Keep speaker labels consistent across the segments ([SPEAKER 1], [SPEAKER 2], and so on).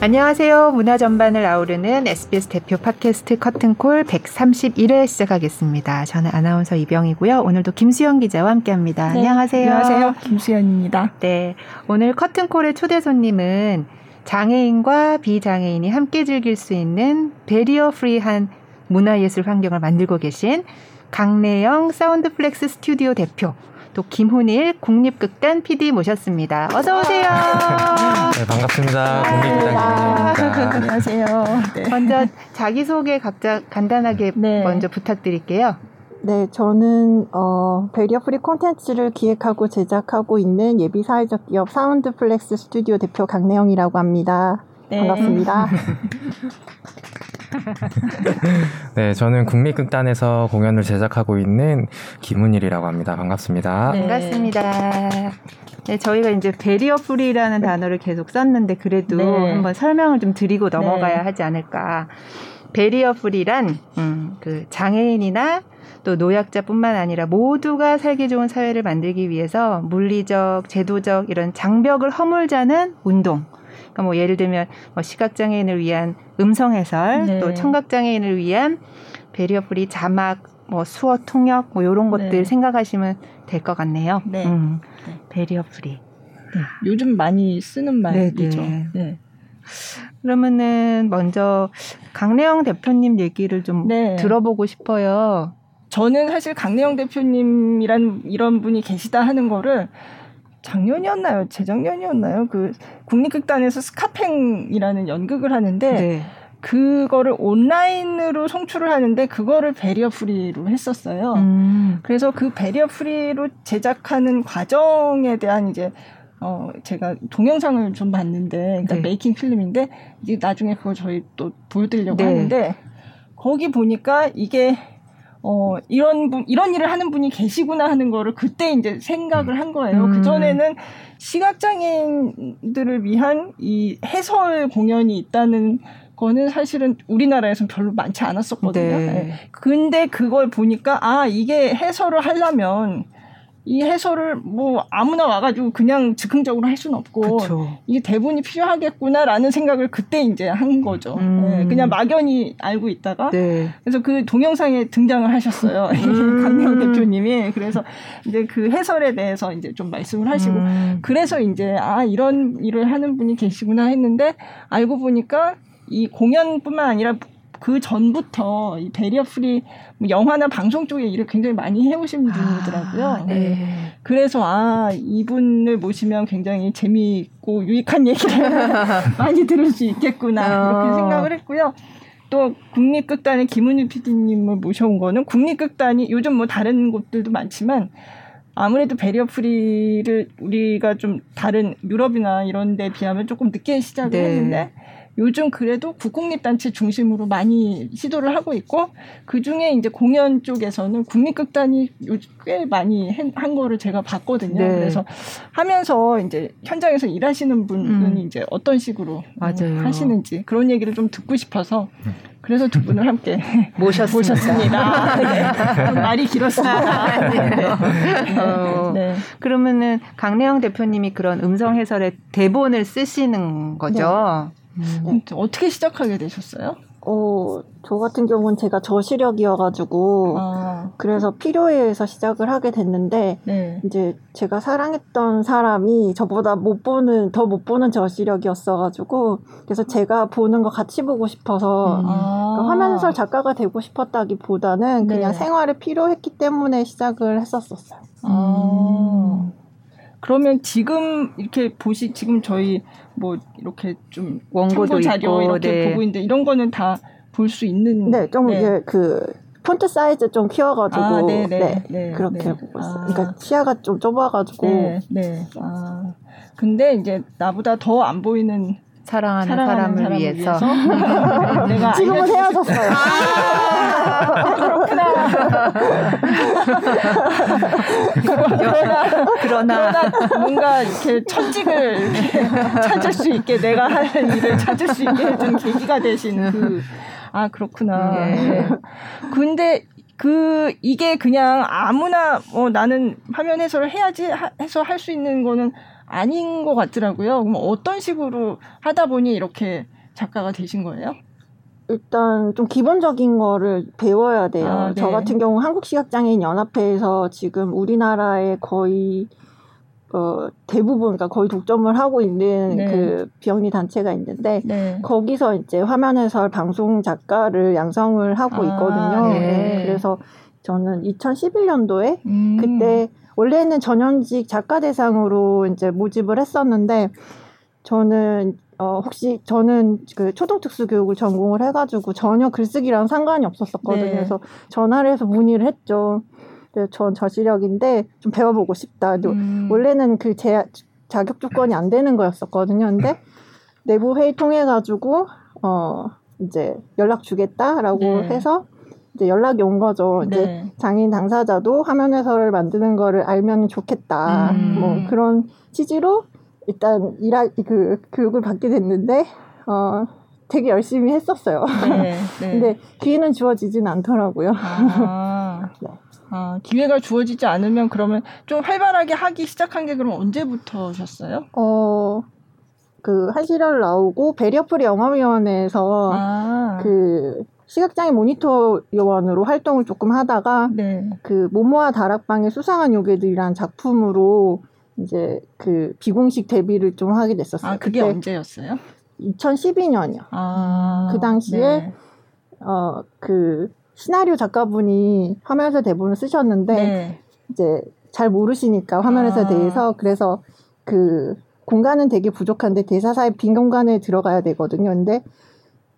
[SPEAKER 1] 안녕하세요. 문화 전반을 아우르는 SBS 대표 팟캐스트 커튼콜 131회 시작하겠습니다. 저는 아나운서 이병희고요. 오늘도 김수현 기자와 함께합니다.
[SPEAKER 2] 네,
[SPEAKER 1] 안녕하세요.
[SPEAKER 2] 안녕하세요. 김수현입니다.
[SPEAKER 1] 네, 오늘 커튼콜의 초대 손님은 장애인과 비장애인이 함께 즐길 수 있는 barrier free한 문화예술 환경을 만들고 계신 강내영 사운드플렉스 스튜디오 대표 또 김훈일 국립극단 PD 모셨습니다. 어서 오세요.
[SPEAKER 3] 네, 반갑습니다. 국립극단 김훈일입니다.
[SPEAKER 2] 안녕하세요.
[SPEAKER 1] 네. 먼저 자기 소개 각자 간단하게 네. 먼저 부탁드릴게요.
[SPEAKER 4] 네, 저는 어, barrier free 콘텐츠를 기획하고 제작하고 있는 예비 사회적 기업 사운드플렉스 스튜디오 대표 강내영이라고 합니다. 네. 반갑습니다.
[SPEAKER 3] 네, 저는 국립극단에서 공연을 제작하고 있는 김은일이라고 합니다. 반갑습니다.
[SPEAKER 1] 네. 반갑습니다. 네, 저희가 이제 barrier free라는 단어를 계속 썼는데 그래도 네. 한번 설명을 좀 드리고 넘어가야 네. 하지 않을까. barrier free란 음, 그 장애인이나 또 노약자뿐만 아니라 모두가 살기 좋은 사회를 만들기 위해서 물리적, 제도적 이런 장벽을 허물자는 운동. 그러니까 뭐 예를 들면 뭐 시각장애인을 위한 음성 해설, 네. 또 청각장애인을 위한 barrier free 자막, 뭐 수어 통역 뭐 이런 것들 네. 생각하시면 될 것 같네요. 네. 음, 네. barrier free. 네.
[SPEAKER 2] 요즘 많이 쓰는 네, 말이죠. 네.
[SPEAKER 1] 그러면은 먼저 강내영 대표님 얘기를 좀 들어보고 싶어요.
[SPEAKER 2] 저는 사실 강내영 대표님이란 이런 분이 계시다 하는 거를 작년이었나요? 재작년이었나요? 그 국립극단에서 스카팽이라는 연극을 하는데 네. 그거를 온라인으로 송출을 하는데 그거를 barrier free로 했었어요. 음. 그래서 그 barrier free로 제작하는 과정에 대한 이제 어 제가 동영상을 좀 봤는데 그러니까 네. making film인데 이제 나중에 그걸 저희 또 보여드리려고 네. 하는데 거기 보니까 이게 어, 이런 분, 이런 일을 하는 분이 계시구나 하는 거를 그때 이제 생각을 한 거예요. 음. 그전에는 시각장애인들을 위한 이 해설 공연이 있다는 거는 사실은 우리나라에서는 별로 많지 않았었거든요. 네. 네. 근데 그걸 보니까 아, 이게 해설을 하려면 이 해설을 뭐 아무나 와가지고 그냥 즉흥적으로 할 수는 없고 그쵸. 이게 대본이 필요하겠구나라는 생각을 그때 이제 한 거죠. 음. 네, 그냥 막연히 알고 있다가 네. 그래서 그 동영상에 등장을 하셨어요. 음. 강명 대표님이 그래서 이제 그 해설에 대해서 이제 좀 말씀을 하시고 음. 그래서 이제 아 이런 일을 하는 분이 계시구나 했는데 알고 보니까 이 공연뿐만 아니라 그 전부터 이 barrier free 뭐 영화나 방송 쪽에 일을 굉장히 많이 해오신 아, 분이더라고요. 아, 네. 네. 그래서 아 이분을 모시면 굉장히 재미있고 유익한 얘기를 많이 들을 수 있겠구나 이렇게 어. 생각을 했고요. 또 국립극단의 김은희 PD님을 모셔온 거는 국립극단이 요즘 뭐 다른 곳들도 많지만 아무래도 barrier free를 우리가 좀 다른 유럽이나 이런 데 비하면 조금 늦게 시작을 네. 했는데 요즘 그래도 국공립단체 중심으로 많이 시도를 하고 있고 그 중에 이제 공연 쪽에서는 국립극단이 꽤 많이 한 거를 제가 봤거든요. 네. 그래서 하면서 이제 현장에서 일하시는 분은 음. 이제 어떤 식으로 맞아요. 하시는지 그런 얘기를 좀 듣고 싶어서 그래서 두 분을 함께 모셨습니다. 모셨습니다. 네. 말이 길었습니다.
[SPEAKER 1] 네. 어, 네. 그러면은 강래영 대표님이 그런 음성 해설의 대본을 쓰시는 거죠?
[SPEAKER 2] 음. 어떻게 시작하게 되셨어요?
[SPEAKER 4] 어, 저 같은 경우는 제가 저시력이어가지고, 아. 그래서 필요에 의해서 시작을 하게 됐는데, 네. 이제 제가 사랑했던 사람이 저보다 못 보는, 더 못 보는 저시력이었어가지고, 그래서 제가 보는 거 같이 보고 싶어서, 음. 그러니까 화면 해설 작가가 되고 싶었다기 보다는 그냥 네. 생활에 필요했기 때문에 시작을 했었었어요. 아.
[SPEAKER 2] 음. 그러면 지금 이렇게 보시 지금 저희 뭐 이렇게 좀 원고도 자료 있고, 이렇게 네. 보고 있는데 이런 거는 다 볼 수 있는
[SPEAKER 4] 네, 좀 네. 이제 그 폰트 사이즈 좀 키워가지고 아, 네, 네, 네, 네, 그렇게 네. 보고 있어요. 아. 그러니까 시야가 좀 좁아가지고
[SPEAKER 2] 네, 네. 아 근데 이제 나보다 더 안 보이는
[SPEAKER 1] 사랑하는, 사랑하는 사람을, 사람을, 위해서,
[SPEAKER 4] 위해서 내가 지금은 헤어졌어요.
[SPEAKER 2] 아, 그렇구나. 그러나, 그러나, 그러나 뭔가 이렇게 천직을 찾을 수 있게 내가 하는 일을 찾을 수 있게 해준 계기가 되신 그. 아 그렇구나. 네. 근데 그 이게 그냥 아무나 뭐 나는 화면 해설을 해야지 해서 할 수 있는 거는 아닌 것 같더라고요. 그럼 어떤 식으로 하다 보니 이렇게 작가가 되신 거예요?
[SPEAKER 4] 일단 좀 기본적인 거를 배워야 돼요. 아, 네. 저 같은 경우 한국시각장애인 연합회에서 지금 우리나라의 거의 어, 대부분, 그러니까 거의 독점을 하고 있는 네. 그 비영리 단체가 있는데, 네. 거기서 이제 화면 해설 방송 작가를 양성을 하고 아, 있거든요. 네. 네. 그래서 저는 2011년도에 음. 그때 원래는 전현직 작가 대상으로 이제 모집을 했었는데, 저는 어, 혹시 저는 그 초등특수 교육을 전공을 해가지고 전혀 글쓰기랑 상관이 없었었거든요. 네. 그래서 전화를 해서 문의를 했죠. 전 저시력인데 좀 배워보고 싶다. 음. 원래는 그 제, 자격 조건이 안 되는 거였었거든요. 근데 내부 회의 통해 가지고 어 이제 연락 주겠다라고 네. 해서 이제 연락이 온 거죠. 네. 이제 장인 당사자도 화면 해설을 만드는 거를 알면 좋겠다. 음. 뭐 그런 취지로 일단 일할 그 교육을 받게 됐는데 어 되게 열심히 했었어요. 네, 네. 근데 기회는 주어지진 않더라고요. 아.
[SPEAKER 2] 네. 아, 기회가 주어지지 않으면 그러면 좀 활발하게 하기 시작한 게 그럼 언제부터셨어요?
[SPEAKER 4] 어, 그 한시절 나오고 베리어프리 영화위원회에서 아. 그 시각장애 모니터 요원으로 활동을 조금 하다가 네. 그 모모와 다락방의 수상한 요괴들이란 작품으로 이제 그 비공식 데뷔를 좀 하게 됐었어요.
[SPEAKER 2] 아, 그게 언제였어요?
[SPEAKER 4] 2012년이요. 아, 그 당시에 네. 어그 시나리오 작가분이 화면에서 대본을 쓰셨는데 네. 이제 잘 모르시니까 화면에서 아. 대해서 그래서 그 공간은 되게 부족한데 대사 사이 빈 공간에 들어가야 되거든요. 근데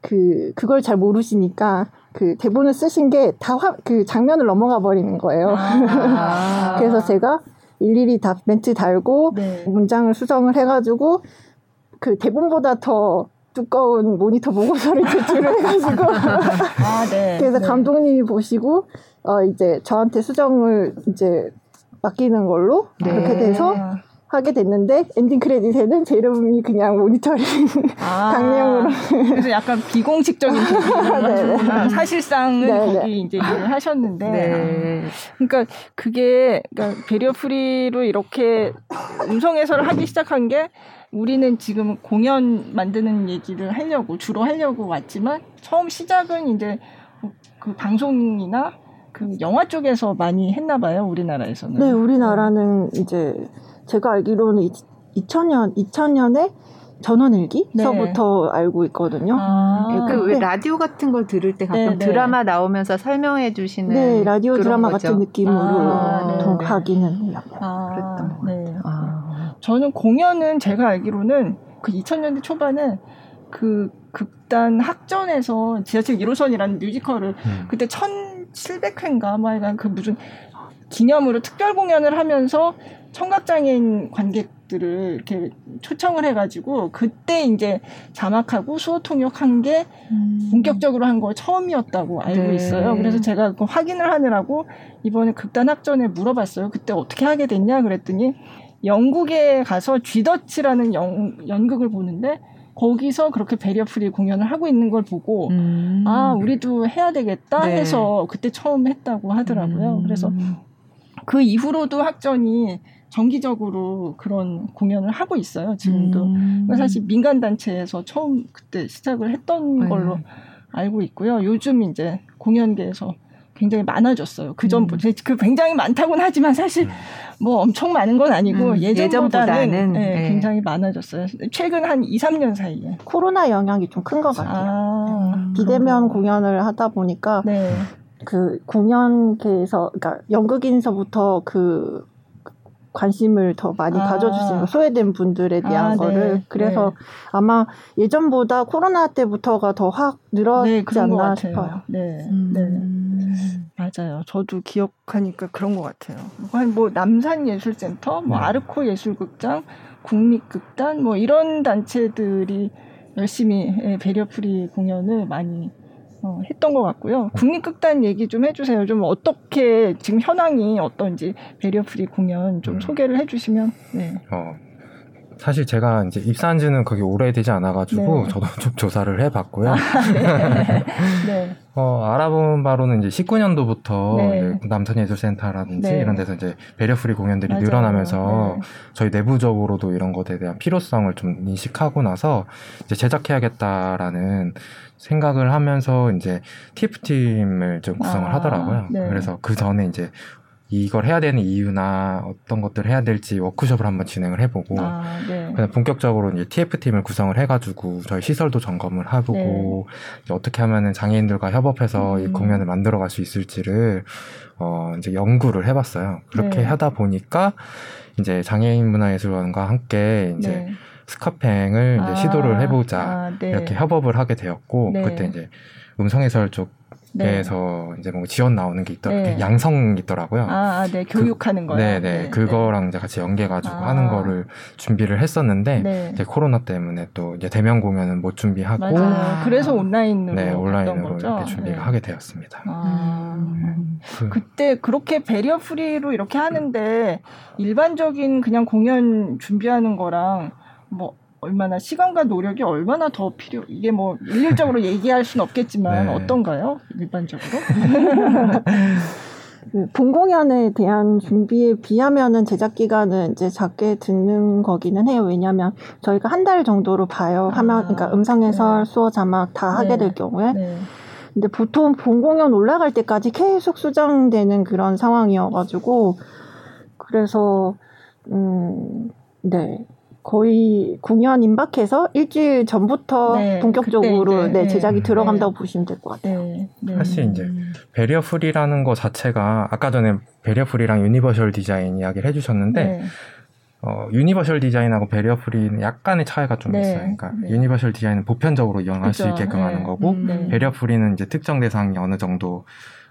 [SPEAKER 4] 그 그걸 잘 모르시니까 그 대본을 쓰신 게 다 그 장면을 넘어가 버리는 거예요. 아. 그래서 제가 일일이 다 멘트 달고 네. 문장을 수정을 해가지고 그 대본보다 더 두꺼운 모니터 보고서를 제출을 해가지고 아, 네. 그래서 네. 감독님이 보시고 어 이제 저한테 수정을 이제 맡기는 걸로 네. 그렇게 돼서 하게 됐는데 ending credit에는 제 이름이 그냥 모니터링 아, 강내영으로
[SPEAKER 2] 그래서 약간 비공식적인 네. 사실상은 네네. 거기 이제 일을 하셨는데 네. 그러니까 그게 그러니까 barrier free로 이렇게 음성 해설을 하기 시작한 게 우리는 지금 공연 만드는 얘기를 하려고 주로 하려고 왔지만 처음 시작은 이제 그 방송이나 그 영화 쪽에서 많이 했나 봐요 우리나라에서는.
[SPEAKER 4] 네, 우리나라는 이제 제가 알기로는 2000년 2000년에 전원일기서부터 네. 알고 있거든요. 아~
[SPEAKER 1] 그왜 라디오 같은 걸 들을 때 가끔 네, 네. 드라마 나오면서 설명해 주시는
[SPEAKER 4] 네 라디오 드라마 거죠? 같은 느낌으로 아, 더 가기는 해요. 아, 그랬던
[SPEAKER 2] 거. 네. 아. 저는 공연은 제가 알기로는 그 2000년대 초반에 그 극단 학전에서 지하철 1호선이라는 뮤지컬을 음. 그때 1700회인가 뭐 하여간 그 무슨 기념으로 특별 공연을 하면서 청각장애인 관객들을 이렇게 초청을 해가지고 그때 이제 자막하고 수어 통역한 게 음. 본격적으로 한 거 처음이었다고 알고 네. 있어요. 그래서 제가 그 확인을 하느라고 이번에 극단 학전에 물어봤어요. 그때 어떻게 하게 됐냐 그랬더니 영국에 가서 쥐더치라는 영, 연극을 보는데 거기서 그렇게 베리어프리 공연을 하고 있는 걸 보고 음. 아 우리도 해야 되겠다 네. 해서 그때 처음 했다고 하더라고요. 음. 그래서 그 이후로도 학전이 정기적으로 그런 공연을 하고 있어요. 지금도 음. 사실 민간 단체에서 처음 그때 시작을 했던 네. 걸로 알고 있고요. 요즘 이제 공연계에서 굉장히 많아졌어요. 그 전부터 음. 그 굉장히 많다고는 하지만 사실 음. 뭐 엄청 많은 건 아니고 음, 예전보다는, 예전보다는 네, 네. 굉장히 많아졌어요. 최근 한 2, 3년 사이에.
[SPEAKER 4] 코로나 영향이 좀 큰 것 같아요. 아, 비대면 공연을 하다 보니까 네. 그 공연계에서 그러니까 연극인서부터 그 관심을 더 많이 아. 가져주시는 소외된 분들에 대한 아, 거를 네. 그래서 네. 아마 예전보다 코로나 때부터가 더 확 늘었지 네, 않나 싶어요. 네, 음.
[SPEAKER 2] 네. 맞아요. 저도 기억하니까 그런 것 같아요. 뭐 남산 예술센터, 뭐 네. 아르코 예술극장, 국립극단, 뭐 이런 단체들이 열심히 barrier free 공연을 많이 어, 했던 것 같고요. 국립극단 얘기 좀 해주세요. 좀 어떻게 지금 현황이 어떤지 barrier free 공연 좀 음. 소개를 해주시면. 네. 어,
[SPEAKER 3] 사실 제가 이제 입사한 지는 거기 오래되지 않아가지고 네. 저도 좀 조사를 해봤고요. 아, 네. 네. 어, 알아본 바로는 이제 19년도부터 네. 남산예술센터라든지 네. 이런 데서 이제 배려프리 공연들이 맞아요. 늘어나면서 네. 저희 내부적으로도 이런 것에 대한 필요성을 좀 인식하고 나서 이제 제작해야겠다라는 생각을 하면서 이제 TF팀을 좀 구성을 아, 하더라고요. 네. 그래서 그 전에 이제 이걸 해야 되는 이유나 어떤 것들을 해야 될지 워크숍을 한번 진행을 해보고 아, 네. 그냥 본격적으로 이제 TF 팀을 구성을 해가지고 저희 시설도 점검을 해보고 네. 어떻게 하면은 장애인들과 협업해서 음. 이 공연을 만들어갈 수 있을지를 어 이제 연구를 해봤어요. 그렇게 네. 하다 보니까 이제 장애인 문화예술원과 함께 이제 네. 스카팽을 이제 아, 시도를 해보자 아, 네. 이렇게 협업을 하게 되었고 네. 그때 이제 음성해설 쪽 에서 네. 이제 뭐 지원 나오는 게 있더 네. 양성 있더라고요.
[SPEAKER 2] 아, 아 네, 그 교육하는 그, 거요.
[SPEAKER 3] 네, 네, 그거랑 이제 같이 연계가지고 아. 하는 거를 준비를 했었는데 네. 이제 코로나 때문에 또 이제 대면 공연은 못 준비하고
[SPEAKER 2] 아, 그래서 온라인으로
[SPEAKER 3] 네, 온라인으로 이렇게 준비를 네. 하게 되었습니다. 아.
[SPEAKER 2] 음. 그, 때 그렇게 배리어 프리로 이렇게 하는데 일반적인 그냥 공연 준비하는 거랑 뭐 얼마나 시간과 노력이 얼마나 더 필요 이게 뭐 일률적으로 얘기할 수는 없겠지만 네. 어떤가요 일반적으로?
[SPEAKER 4] 그 본공연에 대한 준비에 비하면은 제작 기간은 이제 작게 듣는 거기는 해요. 왜냐하면 저희가 한 달 정도로 봐요. 하면 그러니까 아, 음성 해설, 네. 수어 자막 다 하게 네. 될 경우에. 네. 근데 보통 본공연 올라갈 때까지 계속 수정되는 그런 상황이어가지고 그래서 음 네. 거의 공연 임박해서 일주일 전부터 네, 본격적으로 네, 제작이 네, 들어간다고 보시면 될 것 같아요. 네,
[SPEAKER 3] 네. 사실 이제 barrier free라는 거 자체가 아까 전에 barrier free랑 universal design 이야기를 해주셨는데 네. 어, universal design하고 barrier free는 약간의 차이가 좀 있어요. 그러니까 universal design은 보편적으로 이용할 그쵸, 수 있게끔 하는 거고 음, barrier free는 이제 특정 대상이 어느 정도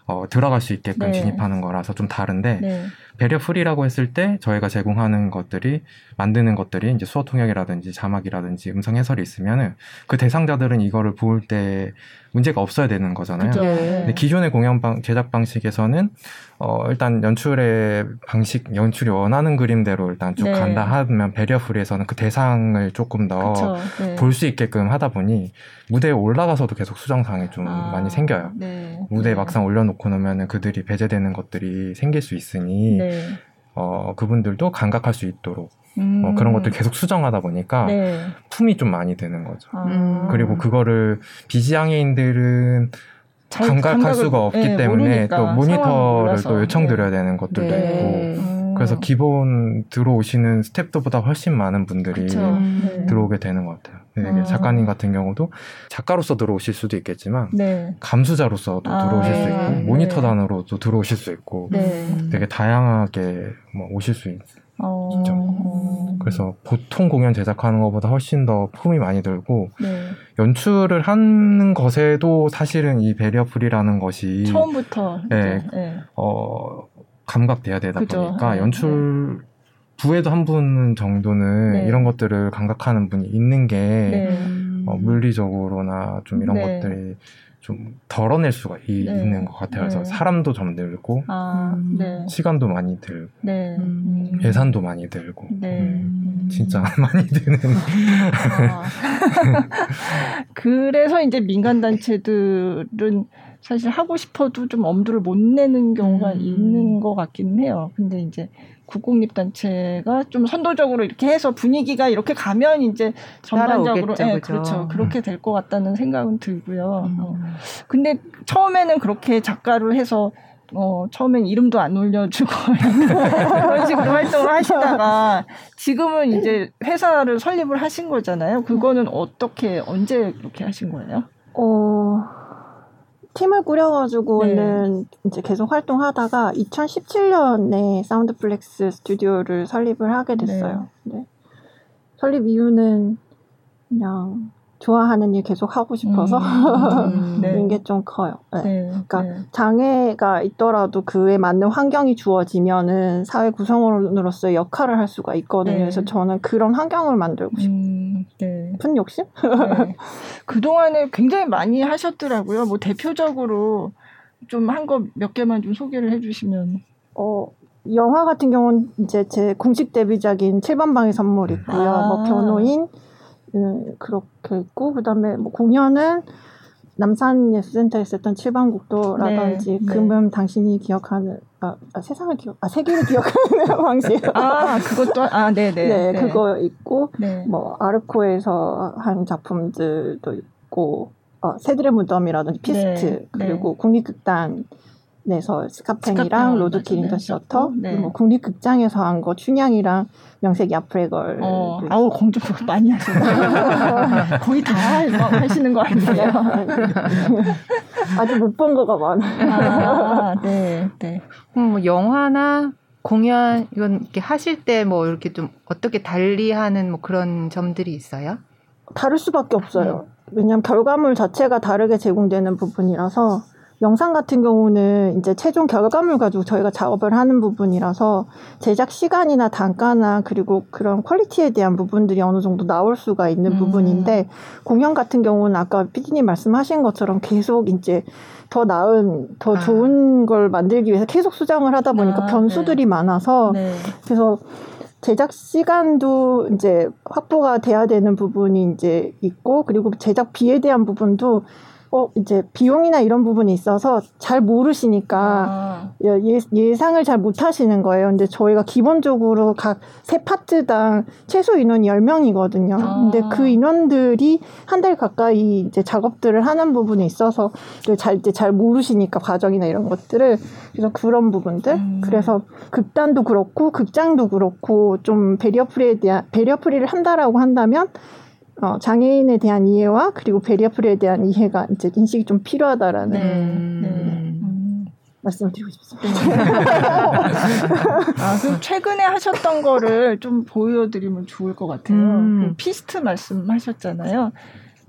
[SPEAKER 3] 어, 들어갈 수 있게끔 진입하는 거라서 좀 다른데 barrier free라고 했을 때 저희가 제공하는 것들이 만드는 것들이 이제 수어 통역이라든지 자막이라든지 음성 해설이 있으면은 그 대상자들은 이거를 볼 때 문제가 없어야 되는 거잖아요. 그쵸. 근데 기존의 공연 방, 제작 방식에서는 어 일단 연출의 방식, 연출이 원하는 그림대로 일단 쭉 네. 간다 하면 barrier free에서는 그 대상을 조금 더 볼수 네. 있게끔 하다 보니 무대에 올라가서도 계속 수정사항이 좀 아, 많이 생겨요. 네. 무대에 네. 막상 올려놓고 나면은 그들이 배제되는 것들이 생길 수 있으니 네. 어, 그분들도 감각할 수 있도록 어, 음. 어, 그런 것들 계속 수정하다 보니까 네. 품이 좀 많이 되는 거죠. 아. 그리고 그거를 비지장애인들은 감각할 수가 없기 네, 때문에 또 모니터를 또 요청드려야 네. 되는 것들도 네. 있고 음. 그래서 기본 들어오시는 스탭들보다 훨씬 많은 분들이 네. 들어오게 되는 것 같아요. 네, 아. 작가님 같은 경우도 작가로서 들어오실 수도 있겠지만 네. 감수자로서도 아, 들어오실 수 있고 네. 모니터 단으로도 들어오실 수 있고 되게 다양하게 뭐 오실 수 있, 어... 있죠. 그래서 보통 공연 제작하는 것보다 훨씬 더 품이 많이 들고 네. 연출을 하는 것에도 사실은 이 배리어풀이라는 것이
[SPEAKER 2] 처음부터
[SPEAKER 3] 네, 네. 어, 감각돼야 되다 그죠. 보니까 네. 연출 부에도 한 분 정도는 네. 이런 것들을 감각하는 분이 있는 게 네. 어, 물리적으로나 좀 이런 네. 것들이 좀 덜어낼 수가 이, 네. 있는 것 같아요. 그래서 네. 사람도 좀 늘고 아, 네. 시간도 많이 들고 음. 예산도 많이 들고 음, 진짜 많이 드는. 아.
[SPEAKER 2] 그래서 이제 민간 단체들은 사실 하고 싶어도 좀 엄두를 못 내는 경우가 음. 있는 것 같기는 해요. 근데 이제 국공립단체가 좀 선도적으로 이렇게 해서 분위기가 이렇게 가면 이제 전반적으로 예, 네, 그렇죠 그렇게 될 것 같다는 생각은 들고요. 음. 어. 근데 처음에는 그렇게 작가를 해서 어, 처음엔 이름도 안 올려주고 그런 식으로 활동을 하시다가 지금은 이제 회사를 설립을 하신 거잖아요. 그거는 어떻게 언제 그렇게 하신 거예요? 어,
[SPEAKER 4] 팀을 꾸려가지고는 네. 이제 계속 활동하다가 2017년에 사운드플렉스 스튜디오를 설립을 하게 됐어요. 네. 네. 설립 이유는 그냥 좋아하는 일 계속 하고 싶어서 음, 네. 게좀 커요. 네. 네. 그러니까 네. 장애가 있더라도 그에 맞는 환경이 주어지면은 사회 구성원으로서의 역할을 할 수가 있거든요. 네. 그래서 저는 그런 환경을 만들고 음, 싶 은 욕심? 네.
[SPEAKER 2] 그 동안에 굉장히 많이 하셨더라고요. 뭐 대표적으로 좀 한 거 몇 개만 좀 소개를 해주시면. 어
[SPEAKER 4] 영화 같은 경우는 이제 제 공식 데뷔작인 7번 방의 선물 있고요. 아. 뭐 변호인 음, 그렇게 있고 그 다음에 뭐 공연은 남산예술센터에 있었던 7번 국도라든지 네, 금음 네. 당신이 기억하는 아, 아, 세상을 기억 아 세계를 기억하는 방식.
[SPEAKER 2] 아 그것도 아 네네. 네,
[SPEAKER 4] 네, 네, 그거 있고 네. 뭐 아르코에서 한 작품들도 있고 어, 새들의 무덤이라든지 피스트 네, 그리고 국립극단 내서 스카팽이랑 Roadkill in the Theater 네. 뭐 국립극장에서 한 거 춘향이랑 명색이 아프레걸
[SPEAKER 2] 어, 아우 공주 많이 하시네 거의 다 하시는 거 아니에요?
[SPEAKER 4] 아직 못 본 거가 많아요. 아, 네,
[SPEAKER 1] 네. 음, 뭐 영화나 공연 이건 이렇게 하실 때 뭐 이렇게 좀 어떻게 달리하는 뭐 그런 점들이 있어요?
[SPEAKER 4] 다를 수밖에 없어요. 네. 왜냐하면 결과물 자체가 다르게 제공되는 부분이라서 영상 같은 경우는 이제 최종 결과물 가지고 저희가 작업을 하는 부분이라서 제작 시간이나 단가나 그리고 그런 퀄리티에 대한 부분들이 어느 정도 나올 수가 있는 음. 부분인데 공연 같은 경우는 아까 피디님 말씀하신 것처럼 계속 이제 더 나은, 더 아. 좋은 걸 만들기 위해서 계속 수정을 하다 보니까 아, 변수들이 네. 많아서 네. 그래서 제작 시간도 이제 확보가 돼야 되는 부분이 이제 있고 그리고 제작비에 대한 부분도 어 이제 비용이나 이런 부분이 있어서 잘 모르시니까 아. 예, 예상을 잘 못 하시는 거예요. 근데 저희가 기본적으로 각 세 파트당 최소 인원이 10명이거든요. 아. 근데 그 인원들이 한 달 가까이 이제 작업들을 하는 부분이 있어서 잘 이제 잘 모르시니까 과정이나 이런 것들을 그래서 그런 부분들 음. 그래서 극단도 그렇고 극장도 그렇고 좀 barrier free에 대한 barrier free를 한다라고 한다면 어, 장애인에 대한 이해와 그리고 barrier free에 대한 이해가 이제 인식이 좀 필요하다라는 네. 네. 음. 말씀을 드리고 싶습니다.
[SPEAKER 2] 아, 그럼 최근에 하셨던 거를 좀 보여드리면 좋을 것 같아요. 음. 그 피스트 말씀하셨잖아요.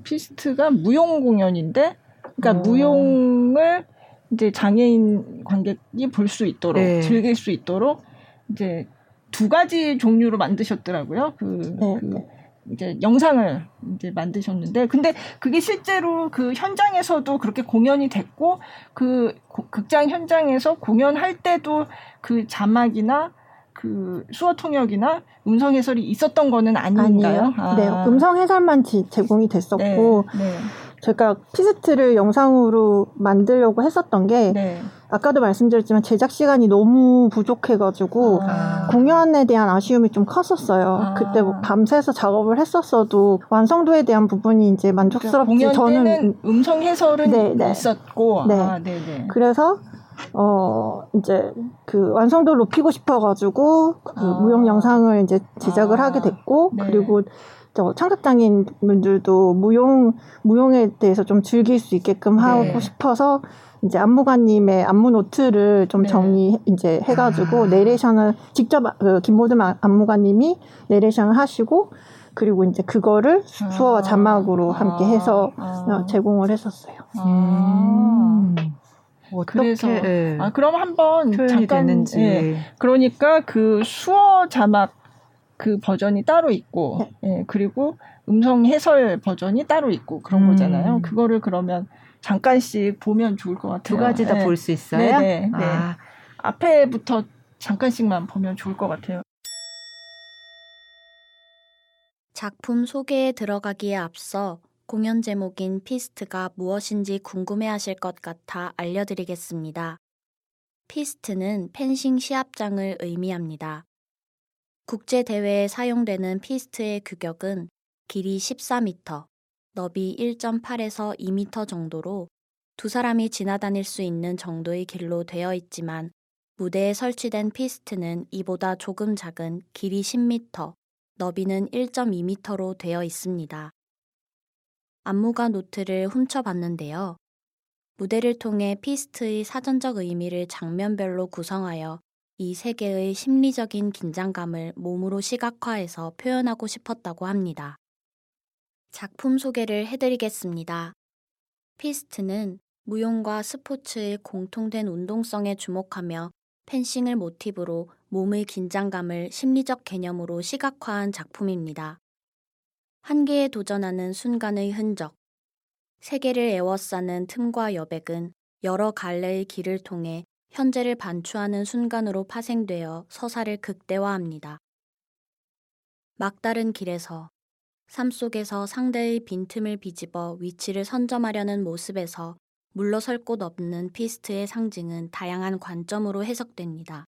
[SPEAKER 2] 피스트가 무용 공연인데, 그러니까 오. 어. 무용을 이제 장애인 관객이 볼 수 있도록 네. 즐길 수 있도록 이제 두 가지 종류로 만드셨더라고요. 그, 네. 그 네. 이제 영상을 이제 만드셨는데 근데 그게 실제로 그 현장에서도 그렇게 공연이 됐고 그 극장 현장에서 공연할 때도 그 자막이나 그 수어 통역이나 음성 해설이 있었던 거는 아닌가요?
[SPEAKER 4] 아. 네, 음성 해설만 지, 제공이 됐었고 네, 네. 제가 피스트를 영상으로 만들려고 했었던 게 네. 아까도 말씀드렸지만 제작 시간이 너무 부족해가지고 아. 공연에 대한 아쉬움이 좀 컸었어요. 아. 그때 뭐 밤새서 작업을 했었어도 완성도에 대한 부분이 이제 만족스럽지
[SPEAKER 2] 그러니까 저는 음성 해설은 네, 네. 있었고
[SPEAKER 4] 네. 아, 그래서 어 이제 그 완성도를 높이고 싶어가지고 그 아. 무용 영상을 이제 제작을 아. 하게 됐고 네. 그리고 저 청각장애인 분들도 무용 무용에 대해서 좀 즐길 수 있게끔 하고 네. 싶어서 이제 안무가님의 안무 노트를 좀 네. 정리 이제 해가지고 아. 내레이션을 직접 그 김모든 안무가님이 내레이션을 하시고 그리고 이제 그거를 수어와 아. 자막으로 아. 함께 해서 아. 제공을 했었어요.
[SPEAKER 2] 음. 그래서 네. 아 그럼 한번 잠깐 됐는지. 예. 그러니까 그 수어 자막 그 버전이 따로 있고 네. 예, 그리고 음성 해설 버전이 따로 있고 그런 음. 거잖아요. 그거를 그러면 잠깐씩 보면 좋을 것 같아요.
[SPEAKER 1] 두 가지 다 볼수 네. 있어요?
[SPEAKER 2] 네네. 네. 아. 앞에부터 잠깐씩만 보면 좋을 것 같아요.
[SPEAKER 5] 작품 소개에 들어가기에 앞서 공연 제목인 피스트가 무엇인지 궁금해하실 것 같아 알려드리겠습니다. 피스트는 펜싱 시합장을 의미합니다. 국제대회에 사용되는 피스트의 규격은 길이 14m, 너비 1.8에서 2m 정도로 두 사람이 지나다닐 수 있는 정도의 길로 되어 있지만 무대에 설치된 피스트는 이보다 조금 작은 길이 10m, 너비는 1.2m로 되어 있습니다. 안무가 노트를 훔쳐봤는데요. 무대를 통해 피스트의 사전적 의미를 장면별로 구성하여 이 세계의 심리적인 긴장감을 몸으로 시각화해서 표현하고 싶었다고 합니다. 작품 소개를 해드리겠습니다. 피스트는 무용과 스포츠의 공통된 운동성에 주목하며 펜싱을 모티브로 몸의 긴장감을 심리적 개념으로 시각화한 작품입니다. 한계에 도전하는 순간의 흔적, 세계를 에워싸는 틈과 여백은 여러 갈래의 길을 통해 현재를 반추하는 순간으로 파생되어 서사를 극대화합니다. 막다른 길에서 삶 속에서 상대의 빈틈을 비집어 위치를 선점하려는 모습에서 물러설 곳 없는 피스트의 상징은 다양한 관점으로 해석됩니다.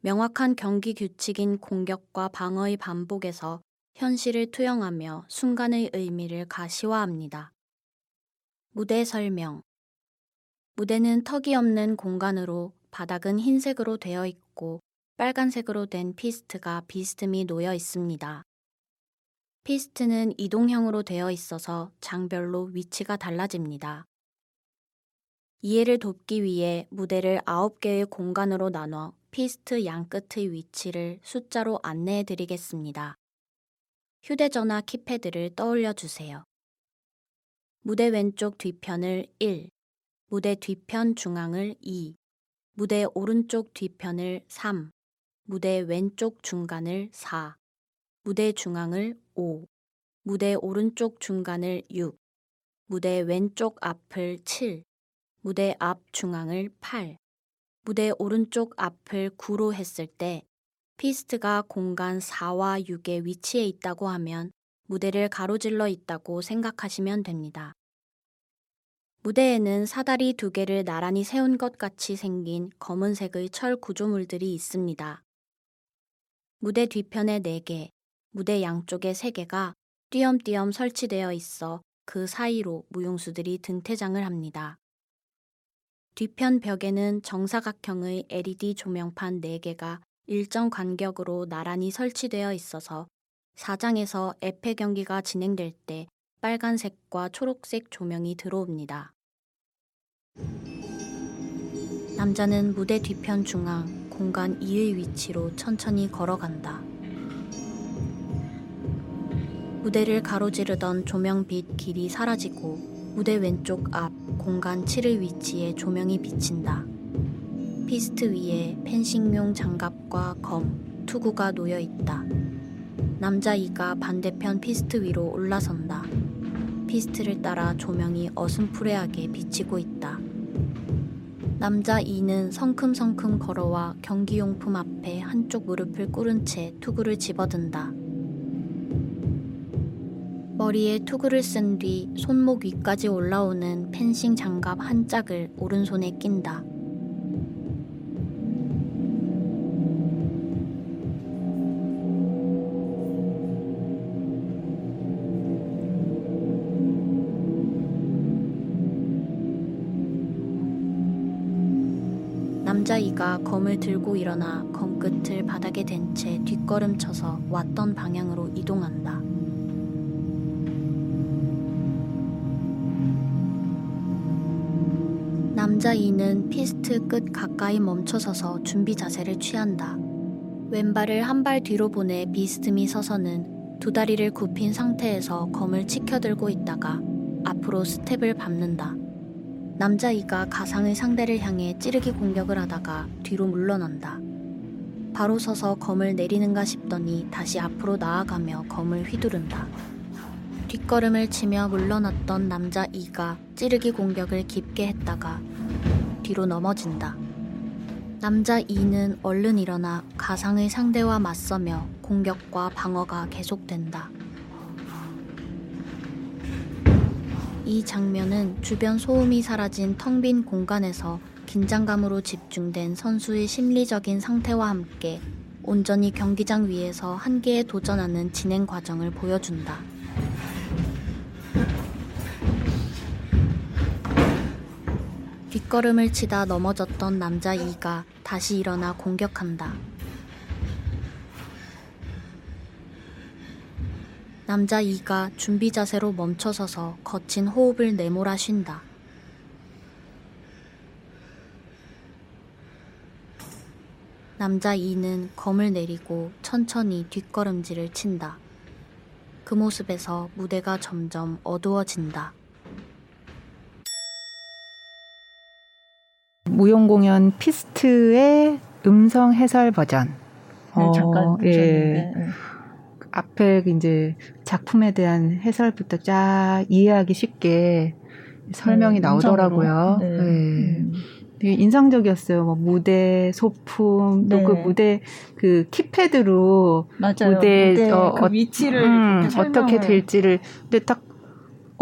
[SPEAKER 5] 명확한 경기 규칙인 공격과 방어의 반복에서 현실을 투영하며 순간의 의미를 가시화합니다. 무대 설명 무대는 턱이 없는 공간으로 바닥은 흰색으로 되어 있고 빨간색으로 된 피스트가 비스듬히 놓여 있습니다. 피스트는 이동형으로 되어 있어서 장별로 위치가 달라집니다. 이해를 돕기 위해 무대를 9개의 공간으로 나눠 피스트 양끝의 위치를 숫자로 안내해 드리겠습니다. 휴대전화 키패드를 떠올려 주세요. 무대 왼쪽 뒤편을 1, 무대 뒤편 중앙을 2, 무대 오른쪽 뒤편을 3, 무대 왼쪽 중간을 4, 무대 중앙을 5, 무대 오른쪽 중간을 6, 무대 왼쪽 앞을 7, 무대 앞 중앙을 8, 무대 오른쪽 앞을 9로 했을 때 피스트가 공간 4와 6의 위치에 있다고 하면 무대를 가로질러 있다고 생각하시면 됩니다. 무대에는 사다리 두 개를 나란히 세운 것 같이 생긴 검은색의 철 구조물들이 있습니다. 무대 뒤편에 4개, 무대 양쪽에 3개가 띄엄띄엄 설치되어 있어 그 사이로 무용수들이 등퇴장을 합니다. 뒤편 벽에는 정사각형의 LED 조명판 4개가 일정 간격으로 나란히 설치되어 있어서 사장에서 에페 경기가 진행될 때 빨간색과 초록색 조명이 들어옵니다. 남자는 무대 뒤편 중앙 공간 2의 위치로 천천히 걸어간다. 무대를 가로지르던 조명빛 길이 사라지고 무대 왼쪽 앞 공간 7의 위치에 조명이 비친다. 피스트 위에 펜싱용 장갑과 검, 투구가 놓여 있다. 남자 이가 반대편 피스트 위로 올라선다. 피스트를 따라 조명이 어슴푸레하게 비치고 있다. 남자 이는 성큼성큼 걸어와 경기용품 앞에 한쪽 무릎을 꿇은 채 투구를 집어든다. 머리에 투구를 쓴 뒤 손목 위까지 올라오는 펜싱 장갑 한 짝을 오른손에 낀다. 이가 검을 들고 일어나 검끝을 바닥에 댄 채 뒷걸음쳐서 왔던 방향으로 이동한다. 남자 이는 피스트 끝 가까이 멈춰서서 준비 자세를 취한다. 왼발을 한 발 뒤로 보내 비스듬히 서서는 두 다리를 굽힌 상태에서 검을 치켜들고 있다가 앞으로 스텝을 밟는다. 남자이가 가상의 상대를 향해 찌르기 공격을 하다가 뒤로 물러난다. 바로 서서 검을 내리는가 싶더니 다시 앞으로 나아가며 검을 휘두른다. 뒷걸음을 치며 물러났던 남자 이가 찌르기 공격을 깊게 했다가 뒤로 넘어진다. 남자 이는 얼른 일어나 가상의 상대와 맞서며 공격과 방어가 계속된다. 이 장면은 주변 소음이 사라진 텅 빈 공간에서 긴장감으로 집중된 선수의 심리적인 상태와 함께 온전히 경기장 위에서 한계에 도전하는 진행 과정을 보여준다. 뒷걸음을 치다 넘어졌던 남자 이가 다시 일어나 공격한다. 남자 이가 준비 자세로 멈춰서서 거친 호흡을 내몰아 쉰다. 남자 이는 검을 내리고 천천히 뒷걸음질을 친다. 그 모습에서 무대가 점점 어두워진다.
[SPEAKER 1] 무용 공연 피스트의 음성 해설 버전.
[SPEAKER 2] 네, 잠깐 어, 예.
[SPEAKER 1] 앞에 이제 작품에 대한 해설부터 쫙 이해하기 쉽게 설명이 네, 나오더라고요. 네. 네. 음. 되게 인상적이었어요. 뭐 무대 소품 또그 네. 무대 그 키패드로
[SPEAKER 2] 맞아요. 무대, 무대 어, 그 위치를 음,
[SPEAKER 1] 어떻게 될지를 근데 딱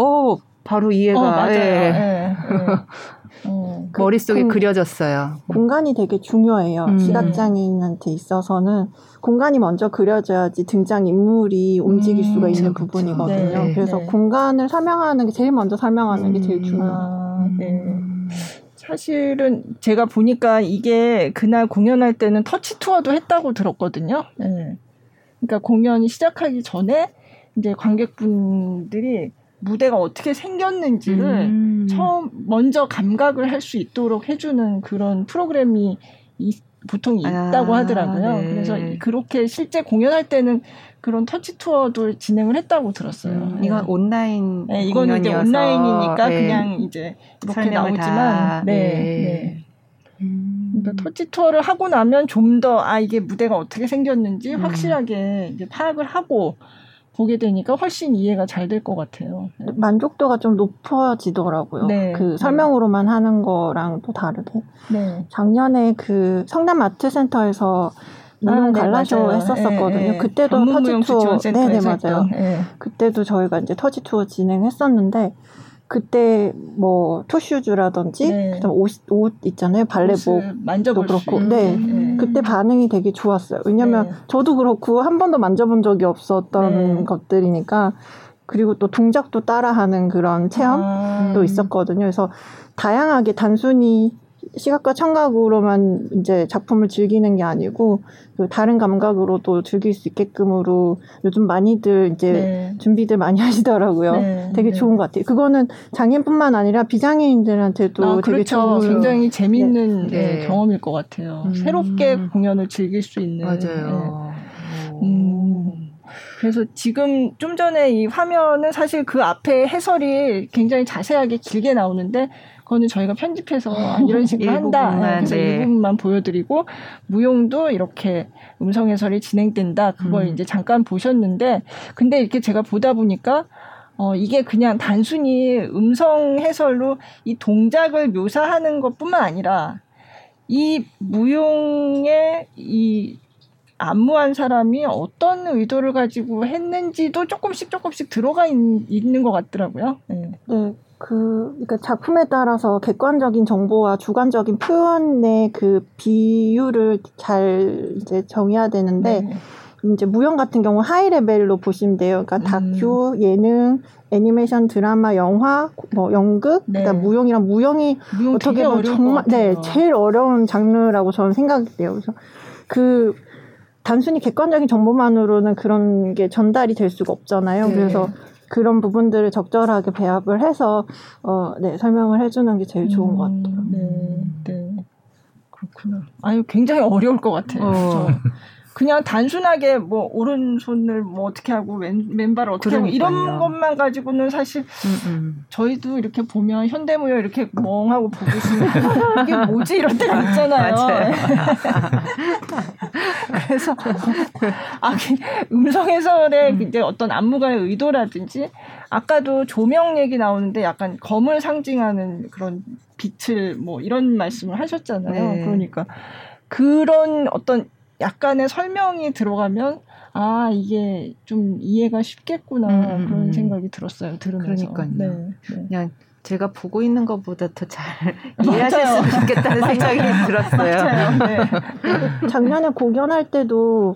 [SPEAKER 1] 어 바로 이해가 어,
[SPEAKER 2] 맞아요. 예.
[SPEAKER 1] 어, 그 머릿속에 공, 그려졌어요.
[SPEAKER 4] 공간이 되게 중요해요. 음. 시각장애인한테 있어서는 공간이 먼저 그려져야지 등장 인물이 움직일 수가 음, 있는 그렇죠. 부분이거든요. 네, 그래서 네. 공간을 설명하는 게 제일 먼저 설명하는 음. 게 제일 음. 중요해요. 아, 네.
[SPEAKER 2] 사실은 제가 보니까 이게 그날 공연할 때는 터치 투어도 했다고 들었거든요. 네. 그러니까 공연이 시작하기 전에 이제 관객분들이 무대가 어떻게 생겼는지를 음. 처음 먼저 감각을 할 수 있도록 해주는 그런 프로그램이 이, 보통 있다고 아, 하더라고요. 네. 그래서 그렇게 실제 공연할 때는 그런 터치 투어도 진행을 했다고 들었어요. 음,
[SPEAKER 1] 네. 이건 온라인
[SPEAKER 2] 네, 이건 이제 온라인이니까 네. 그냥 이제 이렇게 나오지만 네. 네. 네. 음. 그러니까 터치 투어를 하고 나면 좀 더 아 이게 무대가 어떻게 생겼는지 음. 확실하게 이제 파악을 하고 보게 되니까 훨씬 이해가 잘 될 것 같아요.
[SPEAKER 4] 만족도가 좀 높아지더라고요. 네. 그 설명으로만 네. 하는 거랑 또 다르게. 네. 작년에 그 성남 아트센터에서 무용 아, 네, 갈라쇼 맞아요. 했었었거든요. 네, 그때도 터치 투어, 네네 맞아요. 그때도 저희가 이제 터치 투어 진행했었는데 그때 뭐 토슈즈라든지 네. 그다음 옷, 옷 있잖아요 발레복
[SPEAKER 2] 만져볼
[SPEAKER 4] 그렇고 네. 네. 그때 반응이 되게 좋았어요 왜냐면 네. 저도 그렇고 한 번도 만져본 적이 없었던 네. 것들이니까 그리고 또 동작도 따라하는 그런 체험도 아. 있었거든요 그래서 다양하게 단순히 시각과 청각으로만 이제 작품을 즐기는 게 아니고 그 다른 감각으로도 즐길 수 있게끔으로 요즘 많이들 이제 네. 준비들 많이 하시더라고요. 네. 되게 네. 좋은 것 같아요. 그거는 장애인뿐만 아니라 비장애인들한테도 아, 되게
[SPEAKER 2] 그렇죠. 좋은 굉장히 재밌는 네. 네. 경험일 것 같아요. 음. 새롭게 공연을 즐길 수 있는.
[SPEAKER 1] 맞아요.
[SPEAKER 2] 네. 음. 그래서 지금 좀 전에 이 화면은 사실 그 앞에 해설이 굉장히 자세하게 길게 나오는데 그거는 저희가 편집해서 이런 식으로 한다. 네, 그래서 네. 일부분만 보여드리고 무용도 이렇게 음성 해설이 진행된다. 그걸 음. 이제 잠깐 보셨는데 근데 이렇게 제가 보다 보니까 어, 이게 그냥 단순히 음성 해설로 이 동작을 묘사하는 것 뿐만 아니라 이 무용의 이 안무한 사람이 어떤 의도를 가지고 했는지도 조금씩 조금씩 들어가 있, 는것 같더라고요.
[SPEAKER 4] 네. 네. 그, 그러니까 작품에 따라서 객관적인 정보와 주관적인 표현의 그 비율을 잘 이제 정해야 되는데, 네. 이제 무용 같은 경우 하이 레벨로 보시면 돼요. 그러니까 음. 다큐, 예능, 애니메이션, 드라마, 영화, 뭐 연극, 네. 그러니까 무용이랑 무용이 무용 어떻게 보면 정말 네 제일 어려운 장르라고 저는 생각이 돼요. 그래서 그 단순히 객관적인 정보만으로는 그런 게 전달이 될 수가 없잖아요. 네. 그래서 그런 부분들을 적절하게 배합을 해서 어, 네, 설명을 해주는 게 제일 좋은 음, 것 같아요. 네,
[SPEAKER 2] 네. 그렇구나. 아유, 굉장히 어려울 것 같아요. 어. 그냥 단순하게 뭐 오른손을 뭐 어떻게 하고 왼, 맨발을 어떻게 그러니까요. 하고 이런 것만 가지고는 사실 음, 음. 저희도 이렇게 보면 현대무용 이렇게 멍하고 보고 있으면 이게 뭐지 이런 때가 있잖아요. 그래서 아, 음성 해설의 음. 이제 어떤 안무가의 의도라든지 아까도 조명 얘기 나오는데 약간 검을 상징하는 그런 빛을 뭐 이런 말씀을 하셨잖아요. 네. 그러니까 그런 어떤 약간의 설명이 들어가면 아 이게 좀 이해가 쉽겠구나 음, 음 그런 음. 생각이 들었어요 들으면서.
[SPEAKER 1] 그러니까요. 네, 네. 그냥 제가 보고 있는 것보다 더 잘 이해하셨으면 좋겠다는 생각이 들었어요.
[SPEAKER 4] 네. 작년에 공연할 때도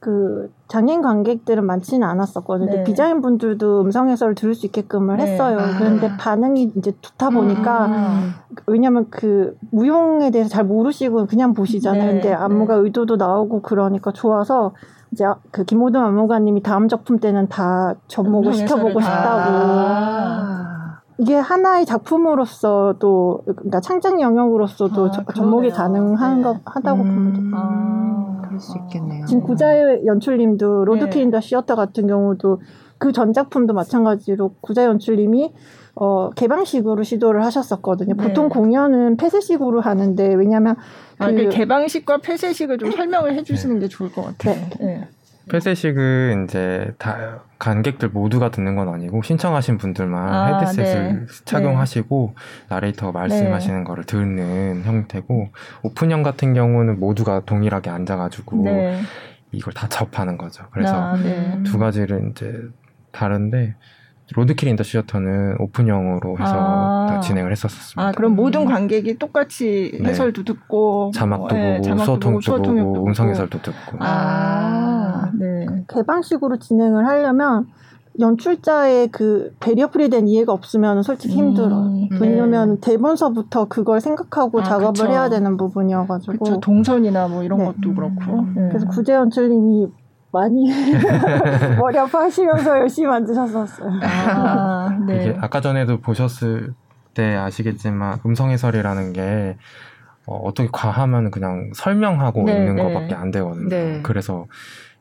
[SPEAKER 4] 그 장애인 관객들은 많지는 않았었거든요. 네. 비장애인 분들도 음성 해설을 들을 수 있게끔을 네. 했어요. 아. 그런데 반응이 이제 좋다 보니까 음. 왜냐면 그 무용에 대해서 잘 모르시고 그냥 보시잖아요. 네. 근데 안무가 네. 의도도 나오고 그러니까 좋아서 이제 그 김호동 안무가님이 다음 작품 때는 다 접목을 시켜보고 싶다고. 아. 이게 하나의 작품으로서도 그러니까 창작 영역으로서도 아, 접목이 가능한 네. 것 하다고 음. 보면 돼요. 아,
[SPEAKER 1] 그럴 수 있겠네요.
[SPEAKER 4] 지금 구자혜 연출님도 Roadkill in the Theater 같은 경우도 그 전 작품도 마찬가지로 구자혜 연출님이 어, 개방식으로 시도를 하셨었거든요. 네. 보통 공연은 폐쇄식으로 하는데 왜냐하면
[SPEAKER 2] 아, 그, 그 개방식과 폐쇄식을 좀 설명을 해주시는 게 좋을 것 같아요. 네. 네.
[SPEAKER 3] 폐쇄식은 이제 다 관객들 모두가 듣는 건 아니고 신청하신 분들만 아, 헤드셋을 네. 착용하시고 네. 나레이터가 말씀하시는 네. 거를 듣는 형태고 오픈형 같은 경우는 모두가 동일하게 앉아가지고 네. 이걸 다 접하는 거죠. 그래서 아, 네. 두 가지를 이제 다른데 Roadkill in the Theater는 오픈형으로 해서 아. 진행을 했었습니다.
[SPEAKER 2] 아, 그럼 모든 관객이 똑같이 네. 해설도 듣고
[SPEAKER 3] 자막도 뭐, 보고 네, 수어 통역도 보고, 보고 음성 해설도 듣고.
[SPEAKER 4] 아, 네. 개방식으로 진행을 하려면 연출자의 그 barrier free에 대한 이해가 없으면 솔직히 힘들어요. 음, 왜냐면 네. 대본서부터 그걸 생각하고 아, 작업을 그쵸. 해야 되는 부분이어가지고.
[SPEAKER 2] 그쵸, 동선이나 뭐 이런 네. 것도 그렇고.
[SPEAKER 4] 음. 네. 그래서 구자혜 연출님이 많이 머리 아파하시면서 열심히 만드셨었어요. 아,
[SPEAKER 3] 네. 이게 아까 전에도 보셨을 때 아시겠지만 음성 해설이라는 게 어, 떻게 과하면 그냥 설명하고 네, 있는 네. 것밖에 안 되거든요. 네. 그래서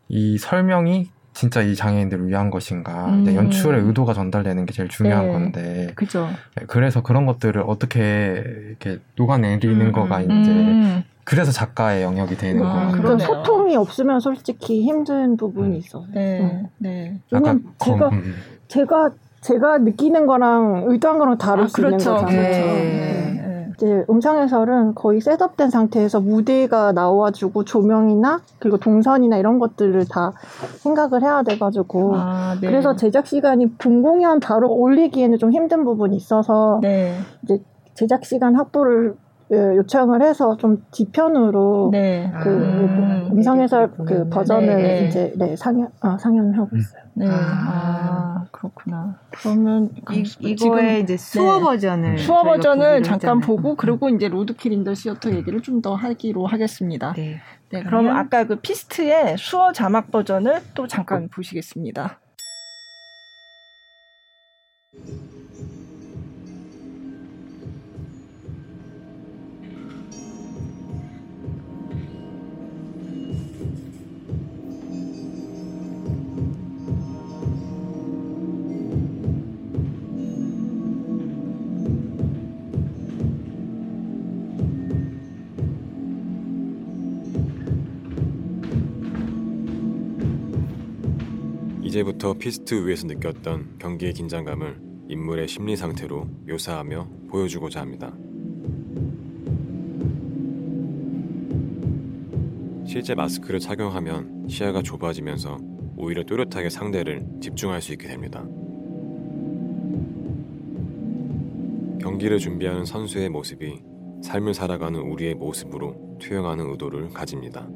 [SPEAKER 3] 이 설명이 진짜 이 장애인들을 위한 것인가 음. 연출의 의도가 전달되는 게 제일 중요한 네. 건데
[SPEAKER 2] 그죠.
[SPEAKER 3] 네, 그래서 그런 것들을 어떻게 이렇게 녹아내리는 음. 거가 이제 음. 그래서 작가의 영역이 되는 아, 거예요.
[SPEAKER 4] 그런 소통이 없으면 솔직히 힘든 부분이 음. 있어. 네, 음. 네. 왜냐면 제가 음. 제가 제가 느끼는 거랑 의도한 거랑 다를 아, 수 그렇죠. 있는 거잖아요. 네. 네. 이제 음성 해설은 거의 셋업된 상태에서 무대가 나와주고 조명이나 그리고 동선이나 이런 것들을 다 생각을 해야 돼가지고 아, 네. 그래서 제작 시간이 분공연 바로 올리기에는 좀 힘든 부분이 있어서 네. 이제 제작 시간 확보를 예, 요청을 해서 좀 뒤편으로 네. 그 아, 음성 해설 그 버전을 네. 이제 네 상연 아, 상연하고 있어요. 네. 아,
[SPEAKER 2] 아 그렇구나. 그러면
[SPEAKER 1] 이, 이거의 이제 수어 네. 버전을
[SPEAKER 2] 수어 버전을 잠깐 보고 그리고 이제 Roadkill in the Theater 얘기를 좀 더 하기로 하겠습니다. 네. 네. 그럼 아까 그 피스트의 수어 자막 버전을 또 잠깐 보시겠습니다.
[SPEAKER 6] 이제부터 피스트 위에서 느꼈던 경기의 긴장감을 인물의 심리 상태로 묘사하며 보여주고자 합니다. 실제 마스크를 착용하면 시야가 좁아지면서 오히려 또렷하게 상대를 집중할 수 있게 됩니다. 경기를 준비하는 선수의 모습이 삶을 살아가는 우리의 모습으로 투영하는 의도를 가집니다.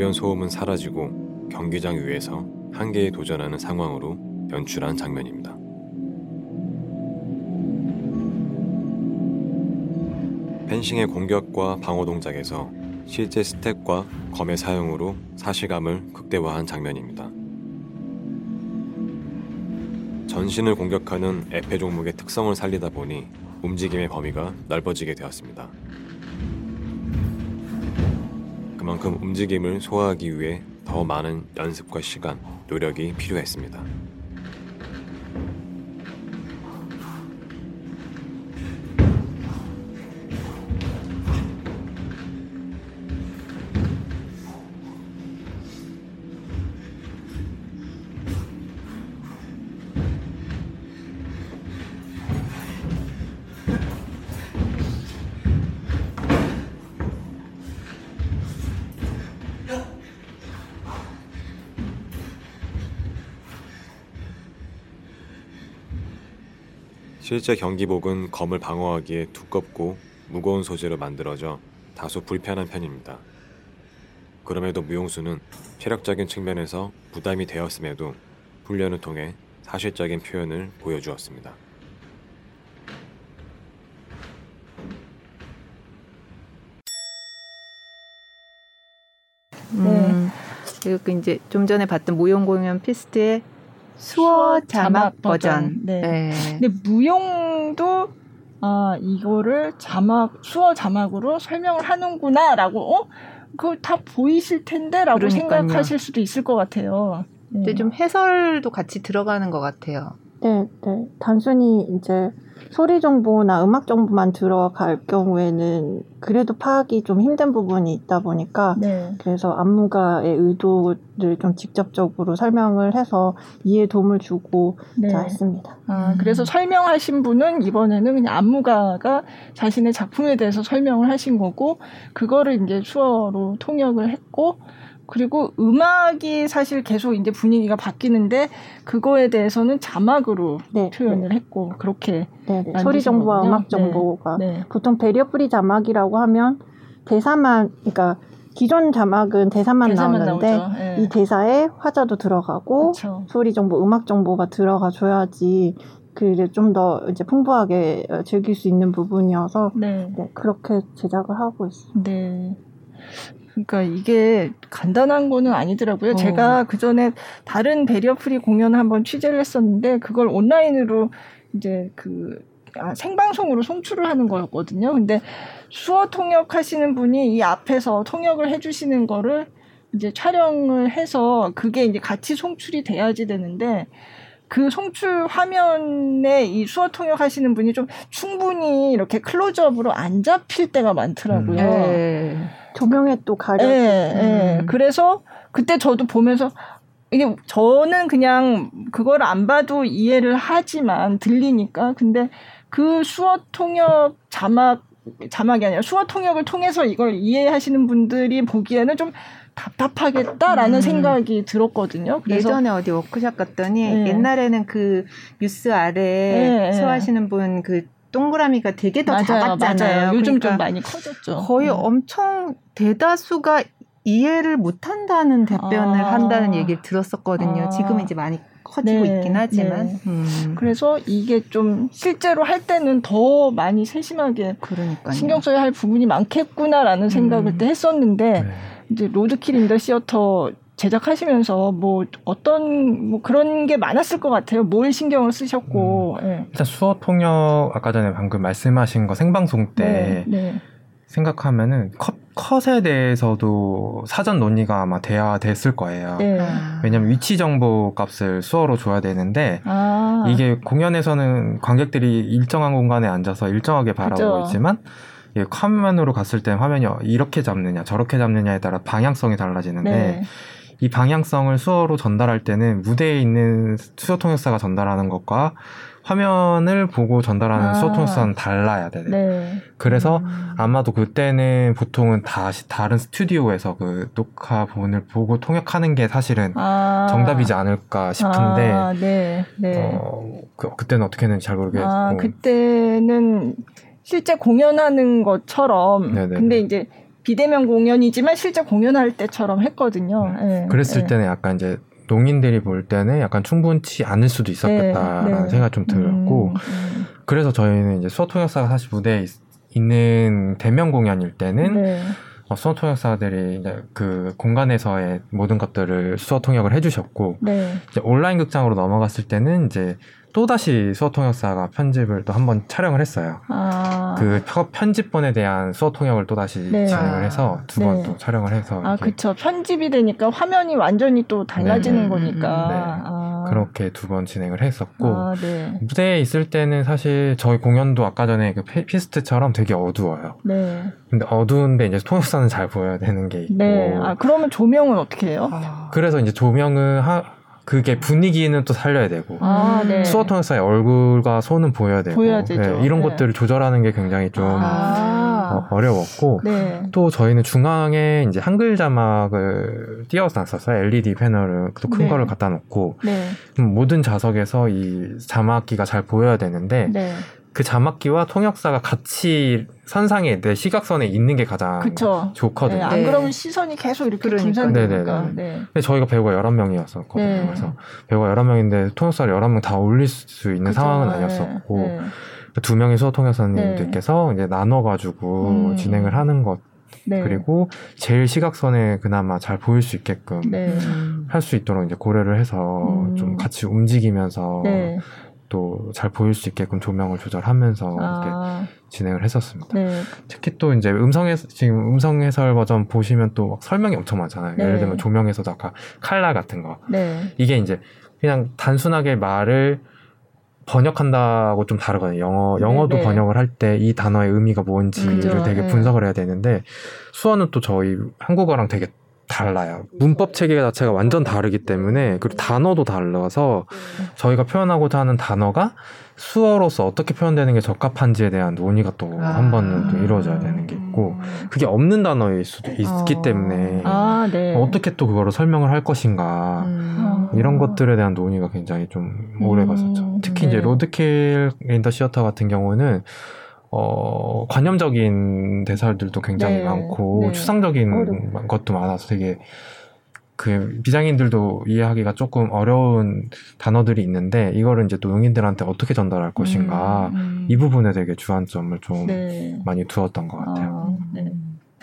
[SPEAKER 6] 주변 소음은 사라지고 경기장 위에서 한계에 도전하는 상황으로 연출한 장면입니다. 펜싱의 공격과 방어 동작에서 실제 스텝과 검의 사용으로 사실감을 극대화한 장면입니다. 전신을 공격하는 에페 종목의 특성을 살리다 보니 움직임의 범위가 넓어지게 되었습니다. 그만큼 움직임을 소화하기 위해 더 많은 연습과 시간, 노력이 필요했습니다. 실제 경기복은 검을 방어하기에 두껍고 무거운 소재로 만들어져 다소 불편한 편입니다. 그럼에도 무용수는 체력적인 측면에서 부담이 되었음에도 훈련을 통해 사실적인 표현을 보여주었습니다.
[SPEAKER 1] 네. 그리고 이제 좀 전에 봤던 무용 공연 피스트의 수어 자막 버전. 네.
[SPEAKER 2] 네. 근데 무용도 아 이거를 자막 수어 자막으로 설명을 하는구나라고 어 그거 다 보이실 텐데라고 그러니까요. 생각하실 수도 있을 것 같아요.
[SPEAKER 1] 근데 좀 해설도 같이 들어가는 것 같아요.
[SPEAKER 4] 네, 네. 단순히 이제 소리 정보나 음악 정보만 들어갈 경우에는 그래도 파악이 좀 힘든 부분이 있다 보니까 네. 그래서 안무가의 의도를 좀 직접적으로 설명을 해서 이해 도움을 주고 네. 자 했습니다.
[SPEAKER 2] 아, 그래서 설명하신 분은 이번에는 그냥 안무가가 자신의 작품에 대해서 설명을 하신 거고 그거를 이제 수어로 통역을 했고 그리고 음악이 사실 계속 이제 분위기가 바뀌는데 그거에 대해서는 자막으로 네, 표현을 네. 했고 그렇게
[SPEAKER 4] 네, 네. 소리 정보와 음악 네, 정보가 네. 보통 barrier free 자막이라고 하면 대사만 그러니까 기존 자막은 대사만, 대사만 나오는데 이 대사에 화자도 들어가고 그쵸. 소리 정보, 음악 정보가 들어가 줘야지 그를 좀 더 이제 풍부하게 즐길 수 있는 부분이어서 네. 네, 그렇게 제작을 하고 있습니다. 네.
[SPEAKER 2] 그러니까 이게 간단한 거는 아니더라고요. 어. 제가 그 전에 다른 barrier free 공연을 한번 취재를 했었는데 그걸 온라인으로 이제 그 아, 생방송으로 송출을 하는 거였거든요. 근데 수어 통역하시는 분이 이 앞에서 통역을 해주시는 거를 이제 촬영을 해서 그게 이제 같이 송출이 돼야지 되는데 그 송출 화면에 이 수어 통역 하시는 분이 좀 충분히 이렇게 클로즈업으로 안 잡힐 때가 많더라고요. 음. 네.
[SPEAKER 4] 조명에 또 가려. 예,
[SPEAKER 2] 예. 음. 그래서 그때 저도 보면서 이게 저는 그냥 그걸 안 봐도 이해를 하지만 들리니까 근데 그 수어 통역 자막 자막이 아니라 수어 통역을 통해서 이걸 이해하시는 분들이 보기에는 좀 답답하겠다라는 음. 생각이 들었거든요.
[SPEAKER 1] 그래서 예전에 어디 워크샵 갔더니 네. 옛날에는 그 뉴스 아래 네, 수하시는 분 그 동그라미가 되게 더 맞아요, 작았잖아요.
[SPEAKER 2] 맞아요. 요즘 그러니까 좀 많이 커졌죠.
[SPEAKER 1] 거의 음. 엄청 대다수가 이해를 못한다는 답변을 아. 한다는 얘기를 들었었거든요. 아. 지금 이제 많이 커지고 네, 있긴 하지만. 네.
[SPEAKER 2] 음. 그래서 이게 좀 실제로 할 때는 더 많이 세심하게 그러니까요. 신경 써야 할 부분이 많겠구나라는 생각을 음. 때 했었는데 네. 이제 Roadkill in the Theater 제작하시면서 뭐 어떤 뭐 그런 게 많았을 것 같아요. 뭘 신경을 쓰셨고. 음.
[SPEAKER 3] 네. 일단 수어 통역 아까 전에 방금 말씀하신 거 생방송 때 네, 네. 생각하면은 컷, 컷에 대해서도 사전 논의가 아마 돼야 됐을 거예요. 네. 왜냐면 위치 정보 값을 수어로 줘야 되는데 아. 이게 공연에서는 관객들이 일정한 공간에 앉아서 일정하게 바라보고 그죠. 있지만 예, 화면으로 갔을 때 화면이 이렇게 잡느냐 저렇게 잡느냐에 따라 방향성이 달라지는데 네. 이 방향성을 수어로 전달할 때는 무대에 있는 수어 통역사가 전달하는 것과 화면을 보고 전달하는 아. 수어 통역사는 달라야 돼. 네. 그래서 음. 아마도 그때는 보통은 다시 다른 스튜디오에서 그 녹화본을 보고 통역하는 게 사실은 아. 정답이지 않을까 싶은데 아. 네. 네. 어, 그, 그때는 어떻게 했는지 잘 모르겠고 아,
[SPEAKER 2] 그때는 실제 공연하는 것처럼 네네. 근데 이제 비대면 공연이지만 실제 공연할 때처럼 했거든요. 네.
[SPEAKER 3] 그랬을 네. 때는 약간 이제 농인들이 볼 때는 약간 충분치 않을 수도 있었겠다라는 네, 네. 생각 좀 들었고 음, 음. 그래서 저희는 이제 수어 통역사가 사실 무대에 있, 는 대면 공연일 때는 네. 어, 수어 통역사들이 이제 그 공간에서의 모든 것들을 수어 통역을 해주셨고 네. 이제 온라인 극장으로 넘어갔을 때는 이제 또다시 수어 통역사가 편집을 또 한 번 촬영을 했어요. 아. 그 편집본에 대한 수어 통역을 또다시 네. 진행을 해서 두 번또 네. 촬영을 해서.
[SPEAKER 2] 아, 그쵸. 편집이 되니까 화면이 완전히 또 달라지는 네. 거니까. 네.
[SPEAKER 3] 아. 그렇게 두 번 진행을 했었고. 아, 네. 무대에 있을 때는 사실 저희 공연도 아까 전에 그 피스트처럼 되게 어두워요. 네. 근데 어두운데 이제 통역사는 잘 보여야 되는 게 있고. 네.
[SPEAKER 2] 아, 그러면 조명은 어떻게 해요?
[SPEAKER 3] 그래서 이제 조명은 하, 그게 분위기는 또 살려야 되고 아, 네. 수어 통역사의 얼굴과 손은 보여야 되고 보여야 네, 이런 네. 것들을 조절하는 게 굉장히 좀 아. 어, 려웠고 네. 또 저희는 중앙에 이제 한글 자막을 띄워놨었어요 LED 패널을 또 큰 거를 갖다 놓고 네. 모든 좌석에서 이 자막기가 잘 보여야 되는데 네. 그 자막기와 통역사가 같이 선상에 내 시각선에 있는 게 가장 그쵸. 좋거든요. 네,
[SPEAKER 2] 안 그러면 시선이 계속 이렇게 분산되니까.
[SPEAKER 3] 네. 근데 저희가 배우가 11명이었었거든요. 네. 그래서 배우가 11명인데 통역사를 11명 다 올릴 수 있는 그쵸. 상황은 아니었었고 네. 두 명의 수어 통역사님들께서 이제 나눠 가지고 음. 진행을 하는 것 네. 그리고 제일 시각선에 그나마 잘 보일 수 있게끔 네. 할수 있도록 이제 고려를 해서 음. 좀 같이 움직이면서 네. 또 잘 보일 수 있게끔 조명을 조절하면서 아. 이렇게 진행을 했었습니다. 네. 특히 또 이제 음성해 지금 음성 해설 버전 보시면 또 설명이 엄청 많잖아요. 네. 예를 들면 조명에서도 아까 칼라 같은 거 네. 이게 이제 그냥 단순하게 말을 번역한다고 좀 다르거든요. 영어 영어도 네, 네. 번역을 할 때 이 단어의 의미가 뭔지를 음, 되게 네. 분석을 해야 되는데 수어는 또 저희 한국어랑 되게 달라요. 문법 체계 자체가 완전 다르기 때문에 그리고 단어도 달라서 저희가 표현하고자 하는 단어가 수어로서 어떻게 표현되는 게 적합한지에 대한 논의가 또한 아. 번은 또 이루어져야 되는 게 있고 그게 없는 단어일 수도 있기 어. 때문에 아, 네. 어떻게 또 그거를 설명을 할 것인가 음. 이런 것들에 대한 논의가 굉장히 좀 오래 갔었죠. 음. 특히 네. 이제 Roadkill in the Theater 같은 경우는 어, 관념적인 대사들도 굉장히 네, 많고 네. 추상적인 어려워. 것도 많아서 되게 그 비장인들도 이해하기가 조금 어려운 단어들이 있는데 이거를 이제 또 용인들한테 어떻게 전달할 것인가 음, 음. 이 부분에 되게 주안점을 좀 네. 많이 두었던 것 같아요. 아, 네.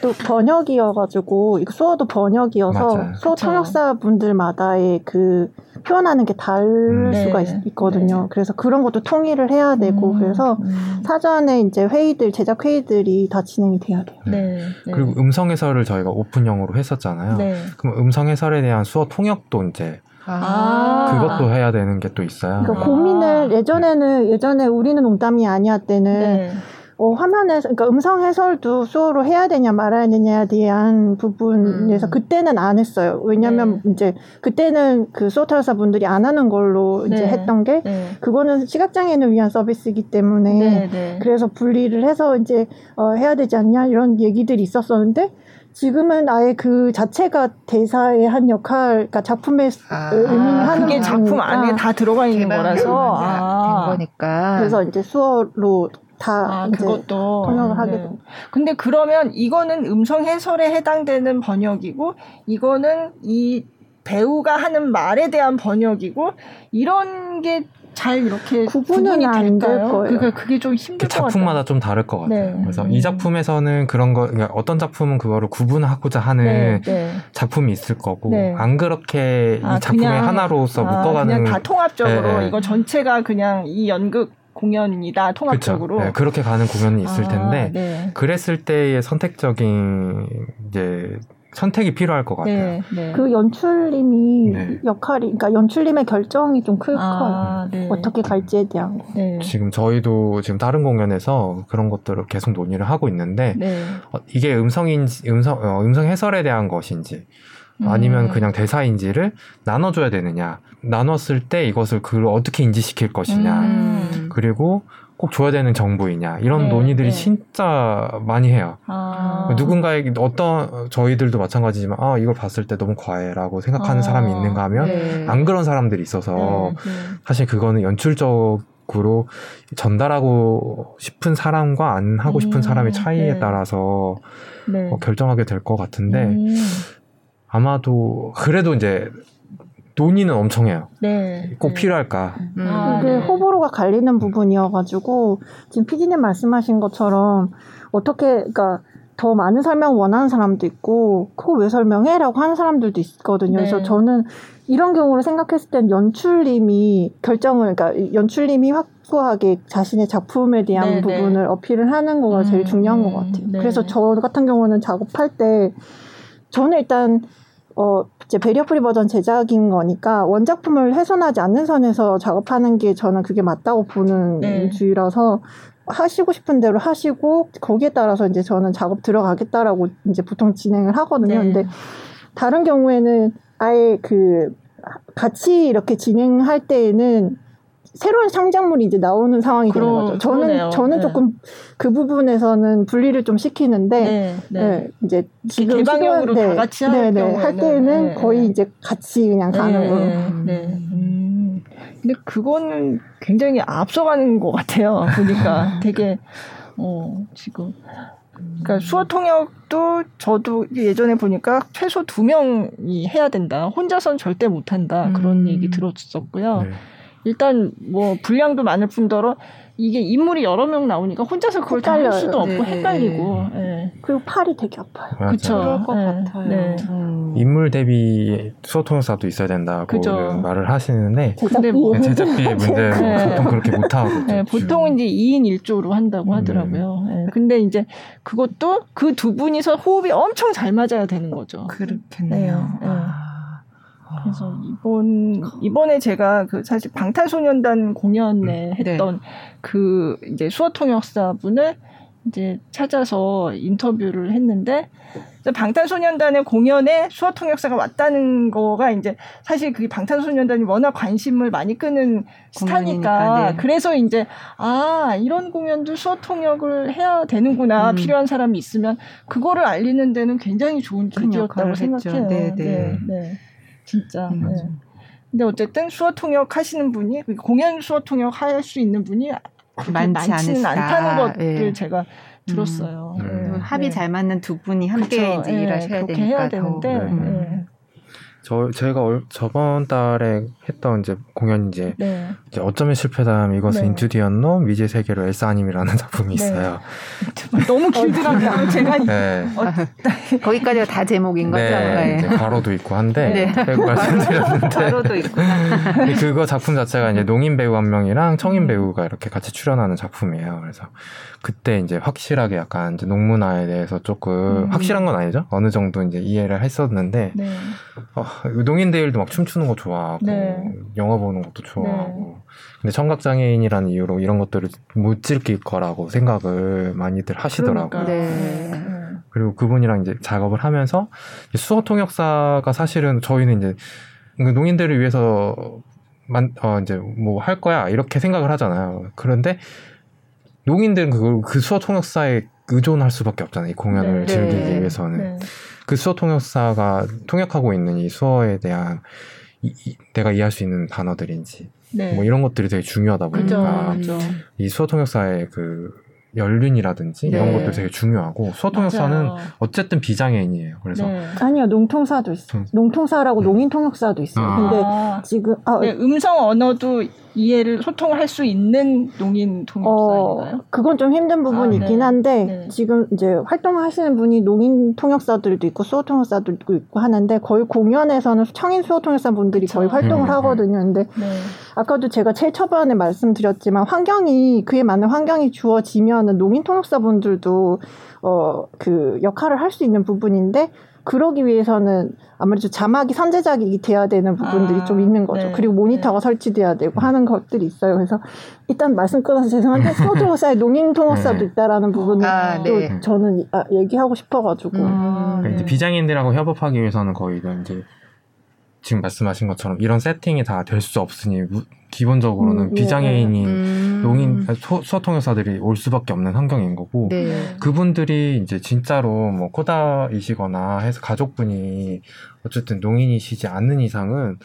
[SPEAKER 4] 또 번역이어가지고 이거 수어도 번역이어서 맞아요. 수어 통역사 분들마다의 그 표현하는 게 다를 음. 수가 네. 있, 거든요 네. 그래서 그런 것도 통일을 해야 되고 음. 그래서 음. 사전에 이제 회의들 제작 회의들이 다 진행이 돼야 돼요. 네.
[SPEAKER 3] 네. 네. 그리고 음성 해설을 저희가 오픈형으로 했었잖아요. 네. 그럼 음성 해설에 대한 수어 통역도 이제 아. 그것도 해야 되는 게 또 있어요.
[SPEAKER 4] 그러니까 고민을 예전에는 예전에 우리는 농담이 아니야 때는 어, 화면에서, 그러니까 음성 해설도 수어로 해야 되냐 말아야 되냐에 대한 부분에서 음. 그때는 안 했어요. 왜냐면 네. 이제 그때는 그 수어타사 분들이 안 하는 걸로 네. 이제 했던 게 네. 그거는 시각장애인을 위한 서비스이기 때문에 네, 네. 그래서 분리를 해서 이제 어, 해야 되지 않냐 이런 얘기들이 있었었는데 지금은 아예 그 자체가 대사의 한 역할, 그러니까 작품의 아, 의미하는
[SPEAKER 2] 그게 작품 안에 다 들어가 있는 거라서
[SPEAKER 1] 아, 된 거니까.
[SPEAKER 4] 그래서 이제 수어로 다 아, 그것도 번역을 하게 네. 됩니다.
[SPEAKER 2] 근데 그러면 이거는 음성 해설에 해당되는 번역이고 이거는 이 배우가 하는 말에 대한 번역이고 이런 게 잘 이렇게 구분은 안될 거예요. 그러니까 그게 좀 힘들
[SPEAKER 3] 그 작품마다 좀 다를 것 같아요. 네. 그래서 음. 이 작품에서는 그런 거 그러니까 어떤 작품은 그거를 구분하고자 하는 네, 네. 작품이 있을 거고 네. 안 그렇게 아, 이 작품의 그냥, 하나로서 아, 묶어가는
[SPEAKER 2] 그냥 다 통합적으로 네. 이거 전체가 그냥 이 연극 공연이다 통합적으로
[SPEAKER 3] 네, 그렇게 가는 공연이 있을 아, 텐데 네. 그랬을 때의 선택적인 이제 선택이 필요할 것 같아요. 네,
[SPEAKER 4] 네. 그 연출님이 네. 역할이, 그러니까 연출님의 결정이 좀클 아, 커요. 네. 어떻게 갈지에 대한. 네.
[SPEAKER 3] 지금 저희도 지금 다른 공연에서 그런 것들을 계속 논의를 하고 있는데 어, 이게 음성인지, 음성, 어, 음성 해설에 대한 것인지 아니면 음. 그냥 대사인지를 나눠줘야 되느냐. 나눴을 때 이것을 그걸 어떻게 인지시킬 것이냐. 음. 그리고 꼭 줘야 되는 정보이냐. 이런 네, 논의들이 네. 진짜 많이 해요. 아. 누군가에게 어떤, 저희들도 마찬가지지만, 아, 이걸 봤을 때 너무 과해라고 생각하는 아. 사람이 있는가 하면, 네. 안 그런 사람들이 있어서, 네, 네. 사실 그거는 연출적, 으로 전달하고 싶은 사람과 안 하고 싶은 음, 사람의 차이에 네. 따라서 어, 결정하게 될 것 같은데 음. 아마도 그래도 이제 논의는 엄청 해요. 네. 꼭 네. 필요할까?
[SPEAKER 4] 음. 아, 그 호불호가 갈리는 부분이어가지고 지금 피디님 말씀하신 것처럼 어떻게 그러니까 더 많은 설명 원하는 사람도 있고 그거 왜 설명해?라고 하는 사람들도 있거든요. 네. 그래서 저는 이런 경우를 생각했을 땐 연출님이 결정을 그러니까 연출님이 확고하게 자신의 작품에 대한 네, 네. 부분을 네. 어필을 하는 거가 제일 음, 중요한 것 같아요. 네. 그래서 저 같은 경우는 작업할 때 저는 일단 어 이제 barrier free 버전 제작인 거니까 원작품을 훼손하지 않는 선에서 작업하는 게 저는 그게 맞다고 보는 네. 주의라서 하시고 싶은 대로 하시고 거기에 따라서 이제 저는 작업 들어가겠다라고 이제 보통 진행을 하거든요. 네. 근데 다른 경우에는 아예 그 같이 이렇게 진행할 때에는 새로운 상장물이 이제 나오는 상황이 그러, 되는 거죠. 저는 그러네요. 저는 네. 조금 그 부분에서는 분리를 좀 시키는데 네, 네. 네 이제
[SPEAKER 2] 지금 개방형으로 다 네, 같이 네, 네,
[SPEAKER 4] 할 때는 거의 이제 같이 그냥 가는 걸로. 네.
[SPEAKER 2] 음. 근데 그거는 굉장히 앞서가는 것 같아요. 보니까 되게 어 지금 그러니까 수어 통역도 저도 예전에 보니까 최소 두 명이 해야 된다. 혼자선 절대 못 한다. 그런 음. 얘기 들었었고요. 네. 일단 뭐 분량도 많을 뿐더러 이게 인물이 여러 명 나오니까 혼자서 그걸 다 할 수도 없고 네, 헷갈리고 네.
[SPEAKER 4] 네. 그리고 팔이 되게 아파요.
[SPEAKER 2] 그렇죠.
[SPEAKER 1] 그럴 것 네. 같아요. 네.
[SPEAKER 3] 음. 인물 대비 수어통역사도 있어야 된다고 그쵸. 말을 하시는데
[SPEAKER 4] 제작비 뭐,
[SPEAKER 3] 제작비의 문제 보통 그렇게 못 하고
[SPEAKER 2] 네, 보통 이제 2인 1조로 한다고 하더라고요. 네. 근데 이제 그것도 그 두 분이서 호흡이 엄청 잘 맞아야 되는 거죠.
[SPEAKER 1] 그렇겠네요. 아.
[SPEAKER 2] 그래서 이번 이번에 제가 그 사실 방탄소년단 공연에 음. 했던 네. 그 이제 수어 통역사분을 이제 찾아서 인터뷰를 했는데 방탄소년단의 공연에 수어 통역사가 왔다는 거가 이제 사실 그게 방탄소년단이 워낙 관심을 많이 끄는 스타니까 네. 그래서 이제 아 이런 공연도 수어 통역을 해야 되는구나 음. 필요한 사람이 있으면 그거를 알리는 데는 굉장히 좋은 기회였다고 생각해요. 네, 네. 네, 네. 진짜. 음, 네. 근데 어쨌든 수어 통역 하시는 분이 공연 수어 통역 할 수 있는 분이 많지 많지는 않다는 것들 예. 제가 들었어요. 음.
[SPEAKER 1] 네. 음. 합이 잘 맞는 두 분이 함께 그쵸, 이제 예, 일하셔야 되니까 해야 되는데 네.
[SPEAKER 3] 저 제가 얼, 저번 달에 했던 이제 공연 이제, 네. 이제 어쩌면 실패담 이것은 네. 인투 디언노 미제 세계로 엘사님이라는 작품이 네. 있어요.
[SPEAKER 2] 너무 길더라고요. 제가 네.
[SPEAKER 1] 어, 거기까지가 다 제목인 거죠.
[SPEAKER 3] 네, 네. 가로도 있고 한데 네. 배우 말씀드렸는데
[SPEAKER 1] 가로도 있고
[SPEAKER 3] 그거 작품 자체가 이제 농인 배우 한 명이랑 청인 음. 배우가 이렇게 같이 출연하는 작품이에요. 그래서 그때 이제 확실하게 약간 이제 농문화에 대해서 조금 음. 확실한 건 아니죠. 어느 정도 이제 이해를 했었는데 네. 어, 농인대일도 막 춤추는 거 좋아하고 네. 영화 보는 것도 좋아하고 네. 근데 청각 장애인이라는 이유로 이런 것들을 못 즐길 거라고 생각을 많이들 하시더라고요. 네. 그리고 그분이랑 이제 작업을 하면서 수어 통역사가 사실은 저희는 이제 그 농인들을 위해서 만, 어, 이제 뭐 할 거야 이렇게 생각을 하잖아요. 그런데 농인들은 그걸 그 수어 통역사에 의존할 수밖에 없잖아요. 이 공연을 네. 즐기기 네. 위해서는. 네. 그 수어 통역사가 통역하고 있는 이 수어에 대한 이, 이, 내가 이해할 수 있는 단어들인지 네. 뭐 이런 것들이 되게 중요하다 보니까 그죠, 그죠. 이 수어 통역사의 그 연륜이라든지 네. 이런 것도 되게 중요하고 수어통역사는 어쨌든 비장애인이에요. 그래서 네.
[SPEAKER 4] 아니요 농통사도 있어 요. 농통사라고 음. 농인통역사도 있어요. 아. 근데 지금
[SPEAKER 2] 아, 네, 음성 언어도 이해를 소통을 할 수 있는 농인 통역사인가요? 어,
[SPEAKER 4] 그건 좀 힘든 부분이 아, 있긴 네. 한데 네. 지금 이제 활동하시는 분이 농인 통역사들도 있고 수어 통역사들도 있고 하는데 거의 공연에서는 청인 수어 통역사 분들이 그쵸. 거의 활동을 음, 하거든요. 근데 네. 아까도 제가 제일 초반에 말씀드렸지만 환경이 그에 맞는 환경이 주어지면은 농인 통역사 분들도 어 그 역할을 할 수 있는 부분인데 그러기 위해서는 아무래도 자막이 선제작이 돼야 되는 부분들이 아, 좀 있는 거죠. 네, 그리고 모니터가 네. 설치돼야 되고 하는 것들이 있어요. 그래서 일단 말씀 끊어서 죄송한데 수어통역사에 농인 통역사도 네. 있다라는 부분을 아, 또 네. 저는 아, 얘기하고 싶어가지고. 음,
[SPEAKER 3] 이제 비장애인들하고 협업하기 위해서는 거의 이제 지금 말씀하신 것처럼 이런 세팅이 다 될 수 없으니 기본적으로는 음, 네. 비장애인이 음. 농인 수어통역사들이 올 수밖에 없는 환경인 거고 네. 그분들이 이제 진짜로 뭐 코다이시거나 해서 가족분이 어쨌든 농인이시지 않는 이상은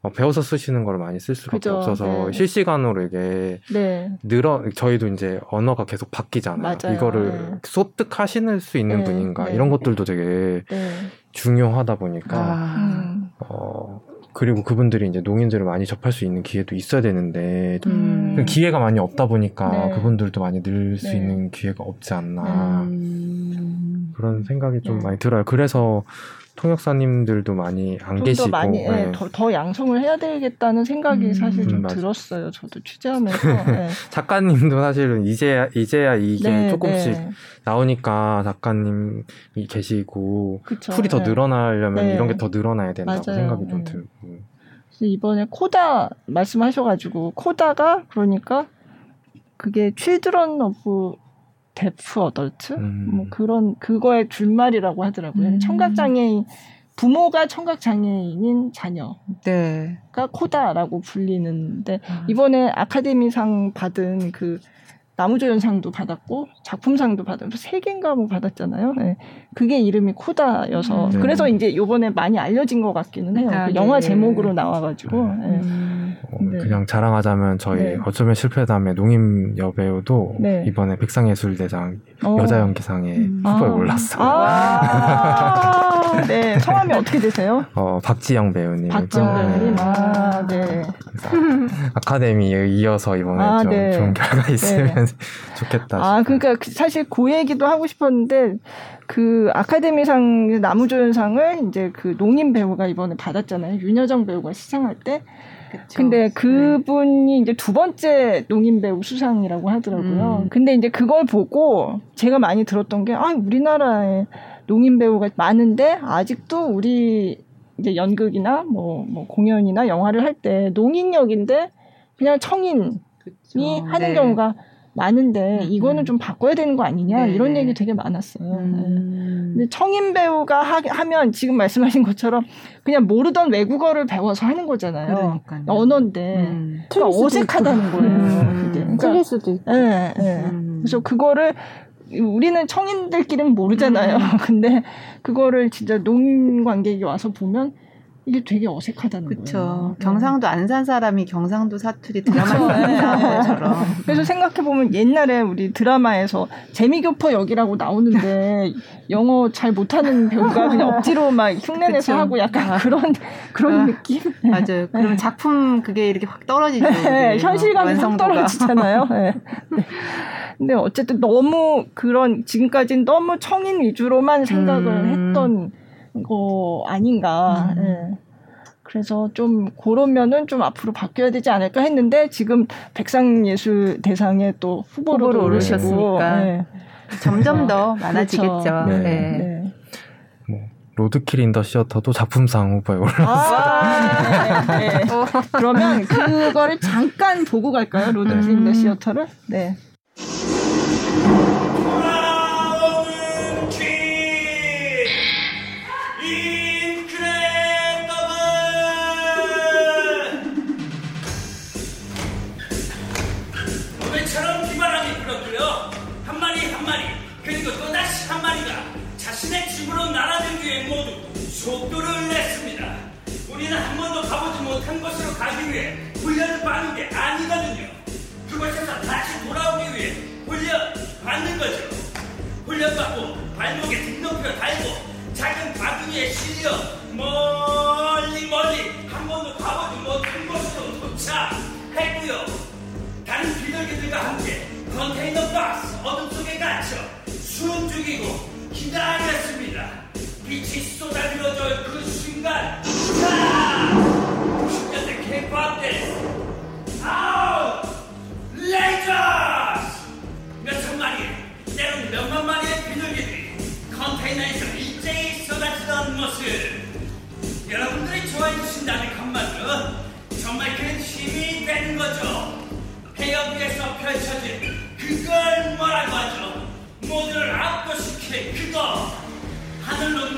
[SPEAKER 3] 어, 배워서 쓰시는 걸 많이 쓸 수밖에 그죠, 없어서 네. 실시간으로 이게 네. 늘어 저희도 이제 언어가 계속 바뀌잖아요. 맞아요. 이거를 네. 소득하실 수 있는 네. 분인가 네. 이런 것들도 되게 네. 중요하다 보니까 아. 음. 어 그리고 그분들이 이제 농인들을 많이 접할 수 있는 기회도 있어야 되는데 음. 기회가 많이 없다 보니까 그분들도 많이 늘수 있는 기회가 없지 않나 음. 그런 생각이 좀 많이 들어요. 그래서 통역사님들도 많이 안 계시고 더 많이
[SPEAKER 2] 예, 네. 더, 더 양성을 해야 되겠다는 생각이 음, 사실 좀 음, 들었어요. 저도 취재하면서 네.
[SPEAKER 3] 작가님도 사실은 이제야 이제야 이게 네, 조금씩 네. 나오니까 작가님이 계시고 그쵸, 풀이 더 네. 늘어나려면 네. 이런 게 더 늘어나야 된다고 맞아요. 생각이 좀 들고
[SPEAKER 2] 이번에 코다 말씀하셔가지고 코다가 그러니까 그게 children of deaf adult 음. 뭐 그런 그거의 줄말이라고 하더라고요. 음. 청각 장애인 부모가 청각 장애인인 자녀가 네. 코다라고 불리는데 음. 이번에 아카데미상 받은 그 나무조연상도 받았고 작품상도 받은 세 개인가 뭐 받았잖아요. 네. 그게 이름이 코다여서 음. 그래서 이제 요번에 많이 알려진 것 같기는 해요. 아, 그 영화 네. 제목으로 나와가지고. 네. 음.
[SPEAKER 3] 어, 네. 그냥 자랑하자면 저희 네. 어쩌면 실패담의 농임 여배우도 네. 이번에 백상예술대상 어. 여자 연기상에 음. 후보에 아. 올랐어요.
[SPEAKER 2] 아~ 네, 성함이 어떻게 되세요?
[SPEAKER 3] 어, 박지영 배우님.
[SPEAKER 2] 박지영 배우님. 아, 네.
[SPEAKER 3] 아카데미에 이어서 이번에 아, 좀 네. 좋은 결과 있으면 좋겠다.
[SPEAKER 2] 아, 그러니까 그 사실 그 얘기도 하고 싶었는데 그 아카데미상 나무조연상을 이제 그 농임 배우가 이번에 받았잖아요. 윤여정 배우가 시상할 때. 그쵸. 근데 네. 그분이 네. 이제 두 번째 농임 배우 수상이라고 하더라고요. 음. 근데 이제 그걸 보고 제가 많이 들었던 게, 아, 우리나라에 농임 배우가 많은데 아직도 우리 이제 연극이나 뭐, 뭐 공연이나 영화를 할 때 농인 역인데 그냥 청인이 그쵸. 하는 네. 경우가 많은데 음, 이거는 음. 좀 바꿔야 되는 거 아니냐 네 이런 얘기 되게 많았어요. 음. 네. 근데 청인 배우가 하, 하면 지금 말씀하신 것처럼 그냥 모르던 외국어를 배워서 하는 거잖아요. 그러니까요. 언어인데 음. 그러니까 어색하다는 거예요. 음.
[SPEAKER 4] 그게. 그러니까, 틀릴 수도 있고. 네,
[SPEAKER 2] 네. 그래서 그거를 우리는 청인들끼리는 모르잖아요. 음. 근데 그거를 진짜 농인 관객이 와서 보면 이게 되게 어색하다는 그쵸. 거예요.
[SPEAKER 1] 네. 경상도 안 산 사람이 경상도 사투리 드라마 처럼.
[SPEAKER 2] 그래서 생각해 보면 옛날에 우리 드라마에서 재미교포 역이라고 나오는데 영어 잘 못하는 배우가 그냥 억지로 막 흉내내서. 하고 약간 아. 그런 그런 아. 느낌.
[SPEAKER 1] 맞아요. 그럼 작품 그게 이렇게 확 떨어지죠.
[SPEAKER 2] 네, 현실감이 확 떨어지잖아요. 네. 근데 어쨌든 너무 그런 지금까지는 너무 청인 위주로만 생각을 음. 했던. 거 아닌가. 음. 네. 그래서 좀 그런 면은 좀 앞으로 바뀌어야 되지 않을까 했는데 지금 백상예술 대상에 또 후보로, 후보로 오르셨으니까
[SPEAKER 1] 네. 점점 더 그렇죠. 많아지겠죠. 그렇죠. 네. 네.
[SPEAKER 3] 뭐 Roadkill in the Theater도 작품상 후보에 올랐어요. 아,
[SPEAKER 2] 네, 네. 그러면 그거를 잠깐 보고 갈까요? Roadkill in the Theater를? 네.
[SPEAKER 7] 못한 곳으로 가기 위해 훈련을 받는 게 아니거든요. 그곳에서 다시 돌아오기 위해 훈련 받는 거죠. 훈련 받고 발목에 등록표 달고 작은 바구니에 실려 멀리 멀리 한 번도 가보지 못한 곳으로 도착했고요. 다른 비둘기들과 함께 컨테이너 박스 어둠 속에 갇혀 숨 죽이고 기다렸습니다. 빛이 쏟아들어져 그 순간 자! 90년대 케이팝 때아 그걸 뭐라고 하죠? 모두를 압도시킬 그거 하늘로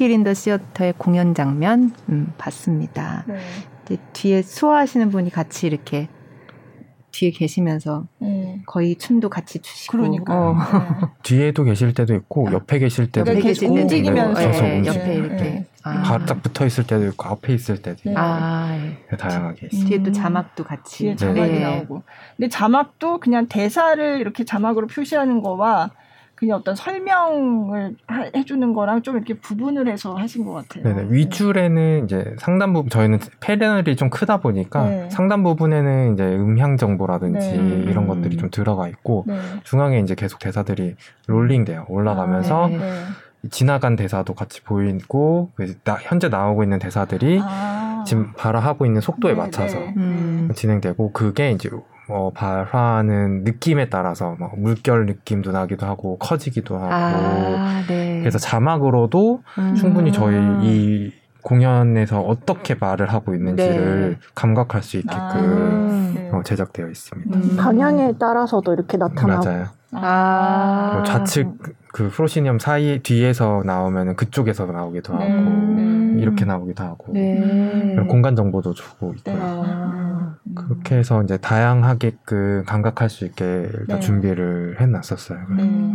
[SPEAKER 1] Roadkill in the Theater의 공연 장면 음, 봤습니다. 네. 뒤에 수화하시는 분이 같이 이렇게 뒤에 계시면서 네. 거의 춤도 같이 추시고
[SPEAKER 2] 그러니까 어. 네.
[SPEAKER 3] 뒤에도 계실 때도 있고 옆에 계실 때도
[SPEAKER 2] 옆에 계실 때도 움직이면서
[SPEAKER 1] 네, 옆에 이렇게
[SPEAKER 3] 아. 바짝 붙어 있을 때도 있고 앞에 있을 때도 있고 아, 예. 다양하게 있어요.
[SPEAKER 1] 뒤에 또 자막도 같이
[SPEAKER 2] 뒤에 자막이 나오고 근데 자막도 그냥 대사를 이렇게 자막으로 표시하는 거와 그냥 어떤 설명을 하, 해주는 거랑 좀 이렇게 부분을 해서 하신 것 같아요.
[SPEAKER 3] 네네. 윗줄에는 이제 상단 부분 저희는 패널이 좀 크다 보니까 네. 상단 부분에는 이제 음향 정보라든지 네. 이런 것들이 좀 들어가 있고 네. 중앙에 이제 계속 대사들이 롤링돼요. 올라가면서 아, 네. 지나간 대사도 같이 보이고 현재 나오고 있는 대사들이 아. 지금 발화하고 있는 속도에 네, 맞춰서 네. 음. 진행되고 그게 이제 뭐 발화하는 느낌에 따라서 막 물결 느낌도 나기도 하고 커지기도 하고 아, 네. 그래서 자막으로도 음. 충분히 저희 이 공연에서 어떻게 말을 하고 있는지를 네. 감각할 수 있게끔 아, 네. 어, 제작되어 있습니다. 음.
[SPEAKER 4] 방향에 따라서도 이렇게 나타나고
[SPEAKER 3] 맞아요. 아. 뭐 좌측 그 프로시니엄 사이 뒤에서 나오면 그쪽에서 나오기도 하고 네. 이렇게 나오기도 하고 네. 공간 정보도 주고 있고요. 네. 아. 그렇게 해서 이제 다양하게끔 감각할 수 있게 일단 네. 준비를 해놨었어요. 네.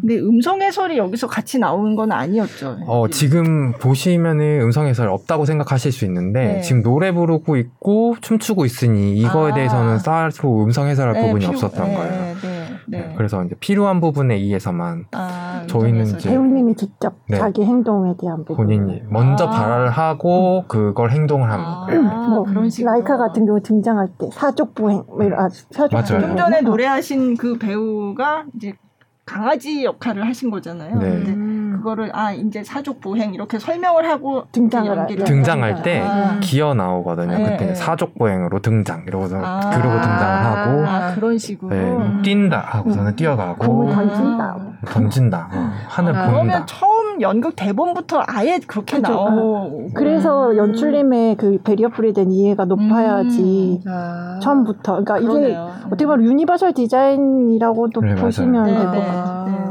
[SPEAKER 2] 근데 음성 해설이 여기서 같이 나오는 건 아니었죠.
[SPEAKER 3] 어, 지금 보시면은 음성 해설 없다고 생각하실 수 있는데 네. 지금 노래 부르고 있고 춤추고 있으니 이거에 아. 대해서는 따로 음성 해설할 네, 부분이 필요, 없었던 네, 거예요. 그래서 이제 필요한 부분에 의해서만 아, 저희는 이제
[SPEAKER 4] 배우님이 직접 네. 자기 행동에 대한 부분
[SPEAKER 3] 본인이 먼저 아. 발언을 하고 그걸 행동을 하는
[SPEAKER 4] 아. 거예요. 뭐 그런 식 라이카 같은 경우 등장할 때 사족 보행 뭐 이런 아,
[SPEAKER 2] 사족 맞아요. 좀 전에 노래하신 그 배우가 이제 강아지 역할을 하신 거잖아요. 네. 근데 음. 그거를 아 이제 사족 보행 이렇게 설명을 하고
[SPEAKER 3] 등장을 등장할 때 아. 기어 나오거든요. 네, 그때 네. 사족 보행으로 등장 이러고서 아. 그러고 등장을 하고
[SPEAKER 2] 아, 그런 식으로
[SPEAKER 3] 네, 뭐 뛴다 하고서는 뛰어가고
[SPEAKER 4] 던진다
[SPEAKER 3] 던진다 어, 하늘 아, 본다.
[SPEAKER 2] 그러면 처음 연극 대본부터 아예 그렇게 그렇죠. 나오.
[SPEAKER 4] 그래서 음. 연출님의 그 barrier free된 이해가 높아야지 음. 아. 처음부터. 그러니까 그러네요. 이게 어떻게 보면 universal design이라고도 네, 보시면 될 것 같아요.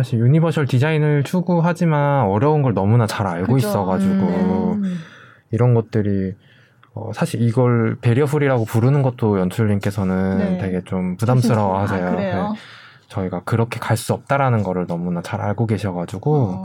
[SPEAKER 4] 네.
[SPEAKER 3] 사실 universal design을 추구하지만 어려운 걸 너무나 잘 알고 그죠. 있어가지고 음. 이런 것들이 어, 사실 이걸 barrier free라고 부르는 것도 연출님께서는 네. 되게 좀 부담스러워 하세요. 아, 네. 저희가 그렇게 갈 수 없다라는 거를 너무나 잘 알고 계셔가지고 어.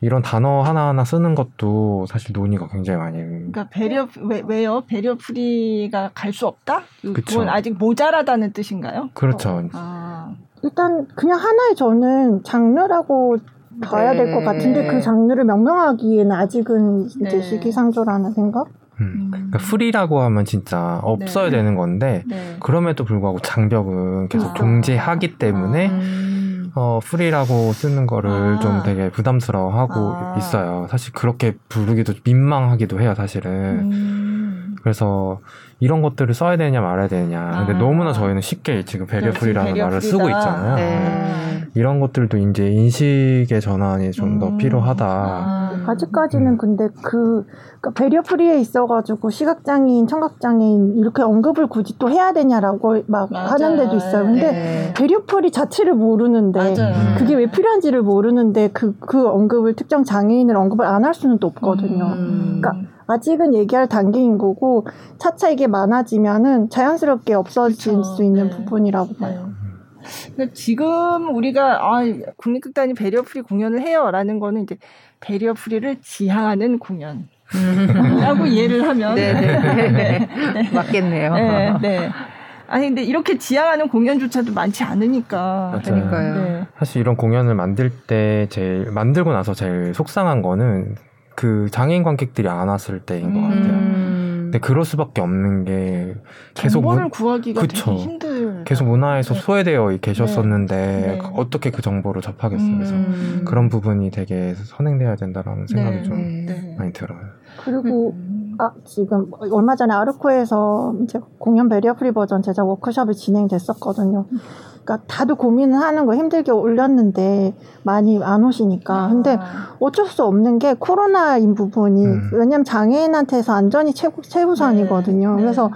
[SPEAKER 3] 이런 단어 하나하나 쓰는 것도 사실 논의가 굉장히 많이.
[SPEAKER 2] 그러니까 barrier 왜, 왜요? barrier free가 갈 수 없다? 그건 아직 모자라다는 뜻인가요?
[SPEAKER 3] 그렇죠. 어. 아.
[SPEAKER 4] 일단 그냥 하나의 저는 장르라고 봐야 네. 될것 같은데 그 장르를 명명하기에는 아직은 이제 네. 시기상조라는 생각?
[SPEAKER 3] 음. 그러니까 free라고 하면 진짜 없어야 네. 되는 건데 네. 그럼에도 불구하고 장벽은 계속 아. 존재하기 때문에 음. 어, free라고 쓰는 거를 아. 좀 되게 부담스러워하고 아. 있어요. 사실 그렇게 부르기도 민망하기도 해요, 사실은. 음. 그래서 이런 것들을 써야 되냐 말아야 되냐. 근데 아. 너무나 저희는 쉽게 지금 배려풀이라는 말을 쓰고 있잖아요. 네. 이런 것들도 이제 인식의 전환이 좀더 음. 필요하다. 아.
[SPEAKER 4] 아직까지는 근데 그 그러니까 배려풀이에 있어가지고 시각장애인, 청각장애인 이렇게 언급을 굳이 또 해야 되냐라고 막 맞아요. 하는 데도 있어요. 근데 네. 배려풀이 자체를 모르는데 맞아요. 그게 왜 필요한지를 모르는데 그, 그 언급을 특정 장애인을 언급을 안 할 수는 또 없거든요. 음. 그러니까 아직은 얘기할 단계인 거고 차차 이게 많아지면은 자연스럽게 없어질 그쵸. 수 있는 네. 부분이라고 봐요.
[SPEAKER 2] 네. 지금 우리가 아, 국립극단이 배려프리 공연을 해요라는 거는 이제 배려프리를 지향하는 공연. 라고 이해를 하면
[SPEAKER 1] 네, 네, 네, 네. 맞겠네요. 네, 네.
[SPEAKER 2] 아니 근데 이렇게 지향하는 공연조차도 많지 않으니까.
[SPEAKER 3] 맞아요. 그러니까요. 네. 사실 이런 공연을 만들 때 제일 만들고 나서 제일 속상한 거는 그 장애인 관객들이 안 왔을 때인 것 같아요. 음. 근데 그럴 수밖에 없는 게
[SPEAKER 2] 계속 정보를 문... 구하기가 그쵸. 되게 힘들.
[SPEAKER 3] 계속 문화에서 네. 소외되어 계셨었는데 네. 네. 어떻게 그 정보를 접하겠어요. 그래서 음. 그런 부분이 되게 선행돼야 된다라는 생각이 네. 좀 네. 많이 들어요.
[SPEAKER 4] 그리고 음. 아 지금 얼마 전에 아르코에서 이제 공연 barrier free 버전 제작 워크숍이 진행됐었거든요. 그러니까 다들 고민을 하는 거 힘들게 올렸는데 많이 안 오시니까. 근데 아. 어쩔 수 없는 게 코로나인 부분이 음. 왜냐면 장애인한테서 안전이 최고 최우선이거든요. 네. 그래서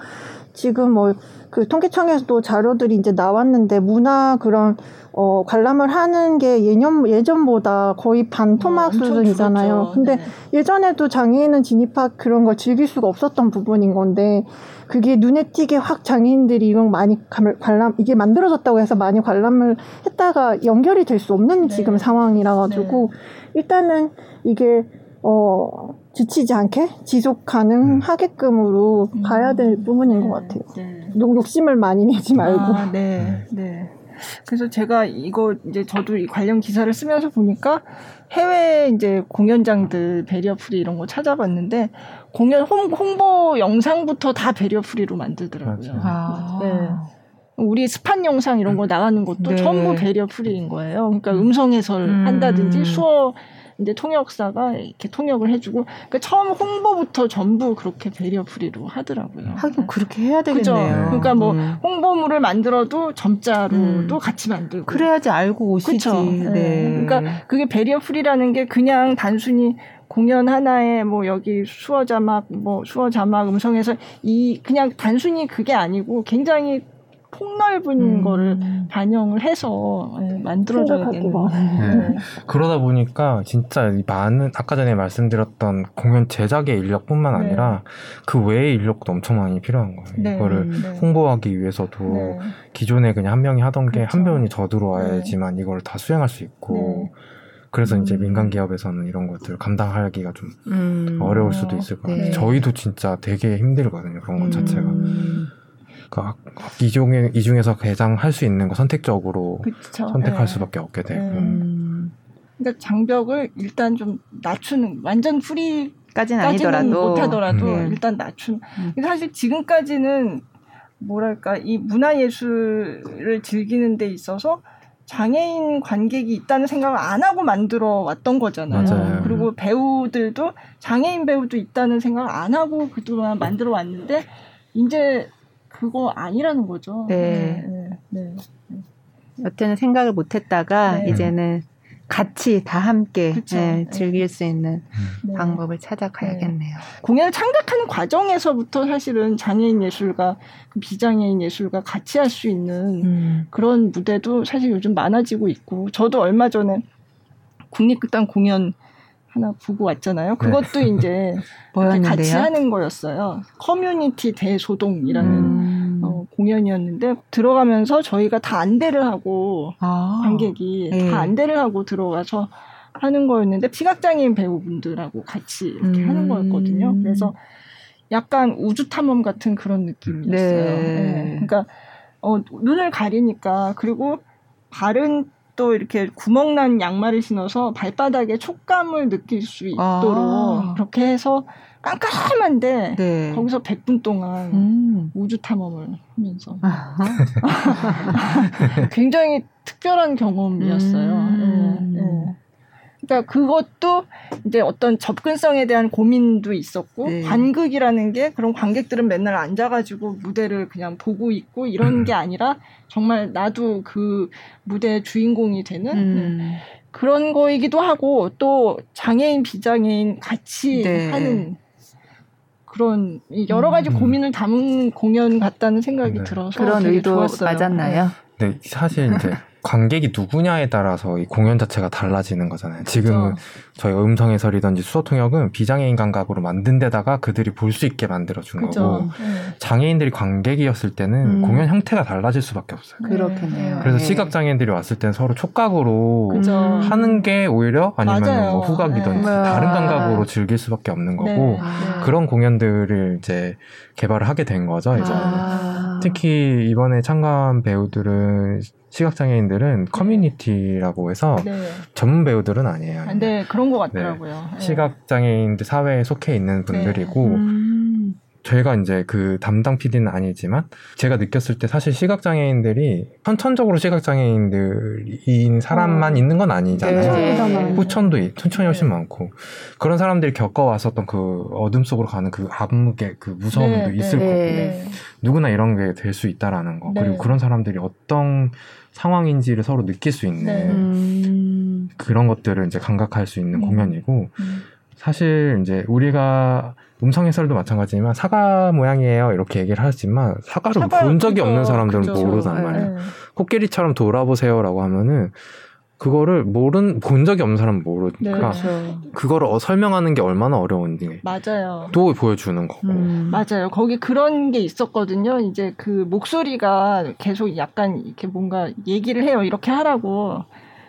[SPEAKER 4] 지금 뭐 그 통계청에서도 자료들이 이제 나왔는데 문화 그런 어, 관람을 하는 게 예년, 예전보다 거의 반토막 어, 수준이잖아요. 근데 네. 예전에도 장애인은 진입학 그런 걸 즐길 수가 없었던 부분인 건데 그게 눈에 띄게 확 장애인들이 이건 많이 관람 이게 만들어졌다고 해서 많이 관람을 했다가 연결이 될 수 없는 네. 지금 상황이라 가지고 네. 일단은 이게 어 지치지 않게 지속 가능하게끔으로 음. 가야 될 부분인 것 같아요. 네. 욕심을 많이 내지 말고. 아,
[SPEAKER 2] 네, 네. 그래서 제가 이거 이제 저도 이 관련 기사를 쓰면서 보니까 해외 이제 공연장들 barrier free 이런 거 찾아봤는데 공연 홍, 홍보 영상부터 다 barrier free로 만들더라고요. 아. 네. 우리 spot 영상 이런 거 나가는 것도 네. 전부 barrier free인 거예요. 그러니까 음성 해설 음. 한다든지 수어 이제 통역사가 이렇게 통역을 해주고 그러니까 처음 홍보부터 전부 그렇게 barrier free로 하더라고요.
[SPEAKER 1] 하긴 그렇게 해야 되겠네요. 그죠?
[SPEAKER 2] 그러니까 뭐 음. 홍보물을 만들어도 점자로도 음. 같이 만들고
[SPEAKER 1] 그래야지 알고 오시지. 네.
[SPEAKER 2] 네. 그러니까 그게 barrier free라는 게 그냥 단순히 공연 하나에 뭐 여기 수어 자막 뭐 수어 자막 음성에서 이 그냥 단순히 그게 아니고 굉장히 폭넓은 음. 거를 반영을 해서 네, 만들어져야 되는 네.
[SPEAKER 3] 네. 그러다 보니까 진짜 많은 아까 전에 말씀드렸던 공연 제작의 인력뿐만 네. 아니라 그 외의 인력도 엄청 많이 필요한 거예요. 네. 이거를 네. 홍보하기 위해서도 기존에 그냥 한 명이 하던 게한 그렇죠. 명이 더 들어와야지만 이걸 다 수행할 수 있고 그래서 음. 이제 민간 기업에서는 이런 것들을 감당하기가 좀 음. 어려울 수도 있을 것 같아요. 저희도 진짜 되게 힘들거든요. 그런 것 자체가. 음. 그러니까 이 중에 이 중에서 가장 할 수 있는 거 선택적으로 그쵸. 선택할 네. 수밖에 없게 되고. 음.
[SPEAKER 2] 그러니까 장벽을 일단 좀 낮추는 완전
[SPEAKER 1] free까지는 아니더라도
[SPEAKER 2] 못하더라도 음. 일단 낮춘. 음. 사실 지금까지는 뭐랄까 이 문화 예술을 즐기는 데 있어서 장애인 관객이 있다는 생각을 안 하고 만들어 왔던 거잖아요. 맞아요. 그리고 배우들도 장애인 배우도 있다는 생각을 안 하고 그동안 만들어 왔는데 이제 그거 아니라는 거죠. 네. 네. 네.
[SPEAKER 1] 네. 여태는 생각을 못 했다가 네. 이제는 같이 다 함께 네, 네, 즐길 수 있는 네. 방법을 찾아가야겠네요.
[SPEAKER 2] 공연을 창작하는 과정에서부터 사실은 장애인 예술가, 그 비장애인 예술가 같이 할 수 있는 음. 그런 무대도 사실 요즘 많아지고 있고, 저도 얼마 전에 국립극단 공연 하나 보고 왔잖아요. 네. 그것도 네. 이제 같이 하는 거였어요. 커뮤니티 대소동이라는 음. 어, 공연이었는데 들어가면서 저희가 다 안대를 하고 아. 관객이 네. 다 안대를 하고 들어가서 하는 거였는데 시각장애인 배우분들하고 같이 이렇게 음. 하는 거였거든요. 그래서 약간 우주 탐험 같은 그런 느낌이었어요. 네. 네. 그러니까 어, 눈을 가리니까 그리고 발은 또 이렇게 구멍난 양말을 신어서 발바닥에 촉감을 느낄 수 있도록 아. 그렇게 해서 깜깜한데 네. 거기서 100분 동안 음. 우주 탐험을 하면서 굉장히 특별한 경험이었어요. 음. 네, 네. 그러니까 그것도 이제 어떤 접근성에 대한 고민도 있었고 네. 관극이라는 게 그런 관객들은 맨날 앉아가지고 무대를 그냥 보고 있고 이런 게 아니라 정말 나도 그 무대의 주인공이 되는 음. 네. 그런 거이기도 하고 또 장애인 비장애인 같이 네. 하는 그런 여러 가지 음. 고민을 담은 공연 같다는 생각이 네. 들어서
[SPEAKER 1] 그런 의도 좋았어요. 맞았나요?
[SPEAKER 3] 네, 사실 이제 관객이 누구냐에 따라서 이 공연 자체가 달라지는 거잖아요. 지금은 그렇죠. 저희 음성 해설이든지 수어 통역은 비장애인 감각으로 만든 데다가 그들이 볼 수 있게 만들어 준 그렇죠. 거고 네. 장애인들이 관객이었을 때는 음. 공연 형태가 달라질 수밖에 없어요.
[SPEAKER 1] 그렇겠네요.
[SPEAKER 3] 그래서 네. 시각 장애인들이 왔을 때는 서로 촉각으로 그렇죠. 하는 게 오히려 아니면 뭐 후각이든지 네. 다른 감각으로 즐길 수밖에 없는 거고 네. 아. 그런 공연들을 이제 개발을 하게 된 거죠. 이제 아. 특히 이번에 참가한 배우들은 시각장애인들은 네. 커뮤니티라고 해서 네. 전문 배우들은 아니에요.
[SPEAKER 2] 네, 그런 것 같더라고요. 네.
[SPEAKER 3] 네. 시각장애인들 사회에 속해 있는 분들이고, 음. 저희가 이제 그 담당 PD는 아니지만 제가 느꼈을 때 사실 시각장애인들이 선천적으로 시각장애인들인 사람만 어. 있는 건 아니잖아요. 네. 후천도 천천히 훨씬 네. 많고 그런 사람들이 겪어왔었던 그 어둠 속으로 가는 그 암흑의 그 무서움도 네. 있을 네. 거고 네. 누구나 이런 게 될 수 있다라는 거 그리고 그런 사람들이 어떤 상황인지를 서로 느낄 수 있는 음. 그런 것들을 이제 감각할 수 있는 음. 공연이고 음. 사실 이제 우리가 음성 해설도 마찬가지지만 사과 모양이에요 이렇게 얘기를 하지만 사과를 본 적이 없는 사람들은 그쵸. 모르단 말이에요. 네. 코끼리처럼 돌아보세요라고 하면은 그거를 모른 본 적이 없는 사람은 모르니까 네, 그거를 어, 설명하는 게 얼마나 어려운지
[SPEAKER 2] 맞아요.
[SPEAKER 3] 또 보여주는 거고 음.
[SPEAKER 2] 맞아요. 거기 그런 게 있었거든요. 이제 그 목소리가 계속 약간 이렇게 뭔가 얘기를 해요. 이렇게 하라고.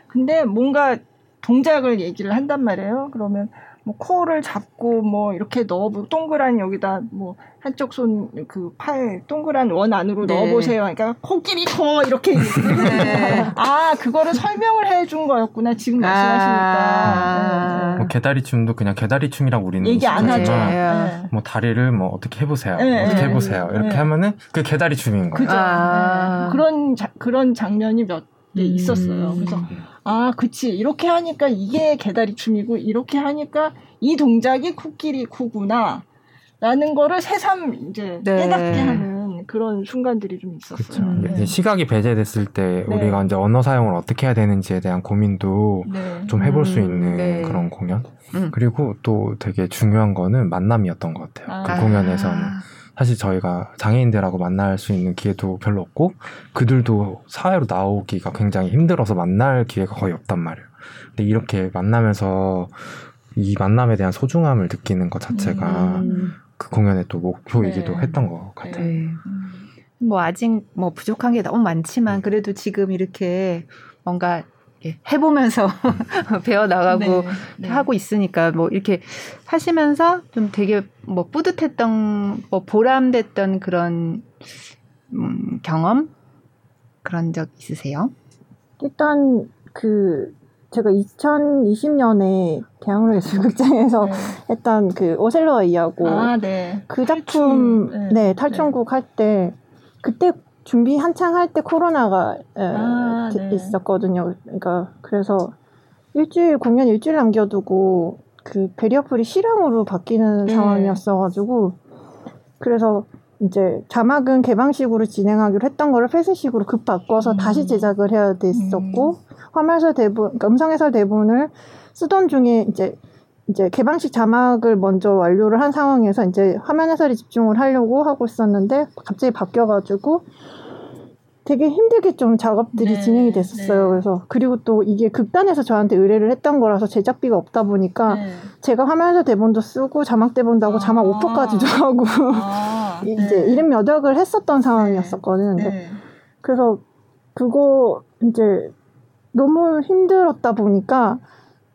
[SPEAKER 2] 근데 뭔가 동작을 얘기를 한단 말이에요. 그러면 뭐 코를 잡고 뭐 이렇게 넣어보 동그란 여기다 뭐 한쪽 손 그 팔 동그란 원 안으로 네. 넣어보세요. 그러니까 코끼리 코 이렇게 네. 아 그거를 설명을 해준 거였구나 지금 말씀하시니까 아~
[SPEAKER 3] 네. 뭐 개다리 춤도 그냥 개다리 춤이라고 우리는
[SPEAKER 2] 얘기 안 하죠.
[SPEAKER 3] 네. 뭐 다리를 뭐 어떻게 해보세요. 네. 어떻게 해보세요. 이렇게 하면은 그 개다리 춤인 거예요.
[SPEAKER 2] 그죠. 아~ 그런 자, 그런 장면이 몇 개 있었어요. 음. 그래서 아, 그치. 이렇게 하니까 이게 개다리 춤이고, 이렇게 하니까 이 동작이 코끼리 쿠구나. 라는 거를 새삼 이제 네. 깨닫게 하는 그런 순간들이 좀 있었어요.
[SPEAKER 3] 네. 시각이 배제됐을 때 네. 우리가 이제 언어 사용을 어떻게 해야 되는지에 대한 고민도 네. 좀 해볼 수 음, 있는 네. 그런 공연. 음. 그리고 또 되게 중요한 거는 만남이었던 것 같아요. 아. 그 공연에서는. 사실 저희가 장애인들하고 만날 수 있는 기회도 별로 없고 그들도 사회로 나오기가 굉장히 힘들어서 만날 기회가 거의 없단 말이에요. 근데 이렇게 만나면서 이 만남에 대한 소중함을 느끼는 것 자체가 음. 그 공연의 또 목표이기도 네. 했던 것 같아요. 네.
[SPEAKER 1] 뭐 아직 뭐 부족한 게 너무 많지만 그래도 지금 이렇게 뭔가 해보면서 배워 나가고 네, 네. 하고 있으니까 뭐 이렇게 하시면서 좀 되게 뭐 뿌듯했던 뭐 보람됐던 그런 음, 경험 그런 적 있으세요?
[SPEAKER 4] 일단 그 제가 2020년에 대학로 예술극장에서 네. 했던 그 오셀로와 이야고 아, 네. 그 작품 탈춤, 네, 네 탈춤곡 할때 그때 준비 한창 할 때 코로나가 아, 네. 있었거든요. 그러니까 그래서 일주일 공연 일주일 남겨두고 그 베리어풀이 실황으로 바뀌는 네. 상황이었어가지고 그래서 이제 자막은 개방식으로 진행하기로 했던 거를 패스식으로 급 바꿔서 음. 다시 제작을 해야 됐었고 음. 화면에서 대본, 그러니까 음성 해설 대본을 쓰던 중에 이제 이제 개방식 자막을 먼저 완료를 한 상황에서 이제 화면 해설에 집중을 하려고 하고 있었는데 갑자기 바뀌어가지고 되게 힘들게 좀 작업들이 네, 진행이 됐었어요. 네. 그래서 그리고 또 이게 극단에서 저한테 의뢰를 했던 거라서 제작비가 없다 보니까 네. 제가 화면에서 대본도 쓰고 자막 대본도 하고 아, 자막 오퍼까지도 하고 아, 이제 네. 이름 여덕을 했었던 상황이었었거든. 네. 네. 그래서 그거 이제 너무 힘들었다 보니까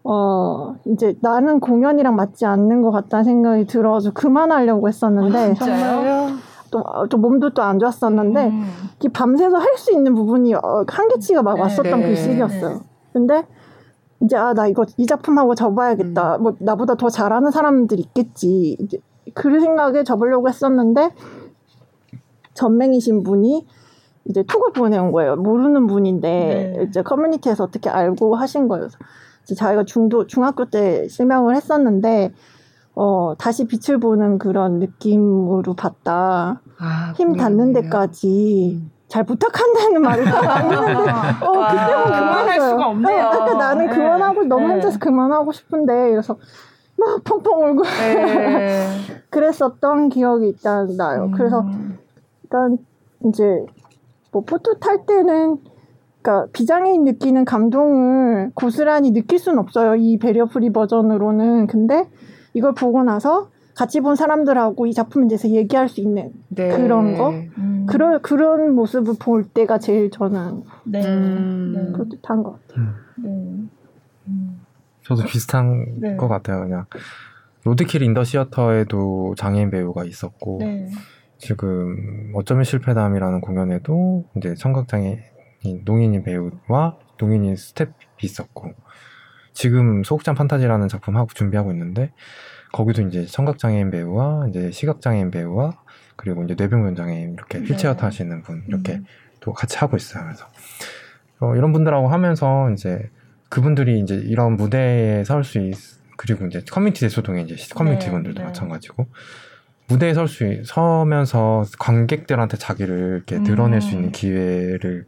[SPEAKER 4] 어 이제 나는 공연이랑 맞지 않는 것 같다는 생각이 들어서 그만하려고 했었는데 아? 또, 또 몸도 또 안 좋았었는데 음. 밤새서 할 수 있는 부분이 어, 한계치가 막 네, 왔었던 네, 그 시기였어요. 네. 근데 이제 아 나 이거 이 작품하고 접어야겠다. 음. 뭐 나보다 더 잘하는 사람들 있겠지. 이제 그 생각에 접으려고 했었는데 전맹이신 분이 이제 톡을 보내온 거예요. 모르는 분인데 네. 이제 커뮤니티에서 어떻게 알고 하신 거예요. 자기가 중도 중학교 때 실명을 했었는데 어, 다시 빛을 보는 그런 느낌으로 봤다. 아, 힘 닿는 데까지 음. 잘 부탁한다는 말을 딱 했는데, 어, 그때는 그만했어요.
[SPEAKER 2] 수가 없네요.
[SPEAKER 4] 네, 그때 나는 네. 그만하고 너무 네. 힘들어서 그만하고 싶은데, 그래서 막 펑펑 울고. 네. 그랬었던 기억이 일단 나요. 음. 그래서 일단 이제 뭐 포토 탈 때는 그러니까 비장애인 느끼는 감동을 고스란히 느낄 수는 없어요. 이 barrier free 버전으로는. 근데 이걸 보고 나서 같이 본 사람들하고 이 작품에 대해서 얘기할 수 있는 네. 그런 거 음. 그런 그런 모습을 볼 때가 제일 저는 네. 음. 뿌듯한 것 같아요. 음.
[SPEAKER 3] 네. 저도 비슷한 네. 것 같아요. 그냥 로드킬 인더 시어터에도 장애인 배우가 있었고 네. 지금 어쩌면 실패담이라는 공연에도 이제 청각 장애인 농인인 배우와 농인인 스태프가 있었고 지금 소극장 판타지라는 작품 하고 준비하고 있는데 거기도 이제 청각장애인 배우와 이제 시각장애인 배우와 그리고 이제 뇌병변 장애인 이렇게 네. 휠체어 타시는 분 이렇게 음. 또 같이 하고 있어요. 그래서 어, 이런 분들하고 하면서 이제 그분들이 이제 이런 무대에 설 수 있, 그리고 이제 커뮤니티 대소동의 이제 커뮤니티 네, 분들도 네. 마찬가지고 무대에 설 수 서면서 관객들한테 자기를 이렇게 드러낼 음. 수 있는 기회를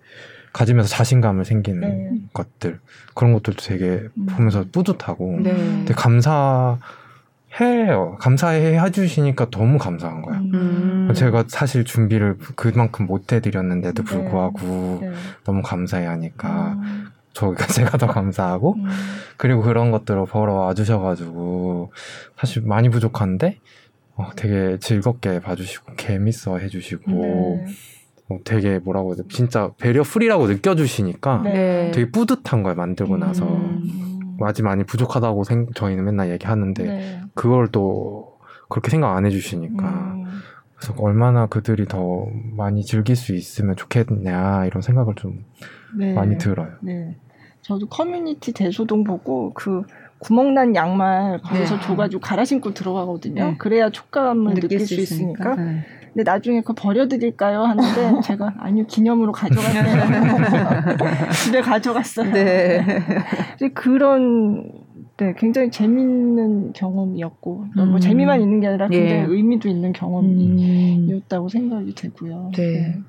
[SPEAKER 3] 가지면서 자신감을 생기는 네. 것들 그런 것들도 되게 음. 보면서 뿌듯하고 네. 되게 감사해요. 감사해 해주시니까 너무 감사한 거예요. 음. 제가 사실 준비를 그만큼 못 해드렸는데도 네. 불구하고 네. 너무 감사해 하니까 음. 저가 제가 더 감사하고 음. 그리고 그런 것들을 보러 와주셔가지고 사실 많이 부족한데 어, 되게 즐겁게 봐주시고 재밌어 해주시고 네. 어, 되게 뭐라고 해야 돼 진짜 barrier free라고 느껴주시니까 네. 되게 뿌듯한 거예요 만들고 나서 음. 아직 많이 부족하다고 생, 저희는 맨날 얘기하는데 네. 그걸 또 그렇게 생각 안 해주시니까 음. 그래서 얼마나 그들이 더 많이 즐길 수 있으면 좋겠냐 이런 생각을 좀 네. 많이 들어요.
[SPEAKER 2] 네. 저도 커뮤니티 대소동 보고 그 구멍난 양말 거기서 네. 줘가지고 갈아 신고 들어가거든요. 네. 그래야 촉감을 느낄, 느낄 수 있으니까. 있으니까. 네. 근데 나중에 그거 버려드릴까요? 하는데 제가 아니요 기념으로 가져갔어요. 집에 가져갔어요. 네. 그런 네 굉장히 재밌는 경험이었고 음. 뭐 재미만 있는 게 아니라 굉장히 예. 의미도 있는 경험이었다고 음. 생각이 되고요. 네. 네.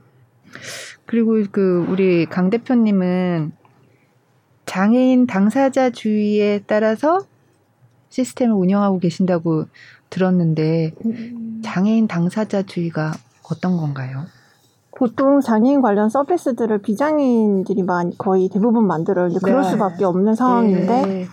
[SPEAKER 1] 그리고 그 우리 강 대표님은 장애인 당사자주의에 따라서 시스템을 운영하고 계신다고 들었는데 음. 장애인 당사자주의가 어떤 건가요?
[SPEAKER 4] 보통 장애인 관련 서비스들을 비장애인들이 많이 거의 대부분 만들어요. 이제 그럴 네. 수밖에 없는 상황인데 네.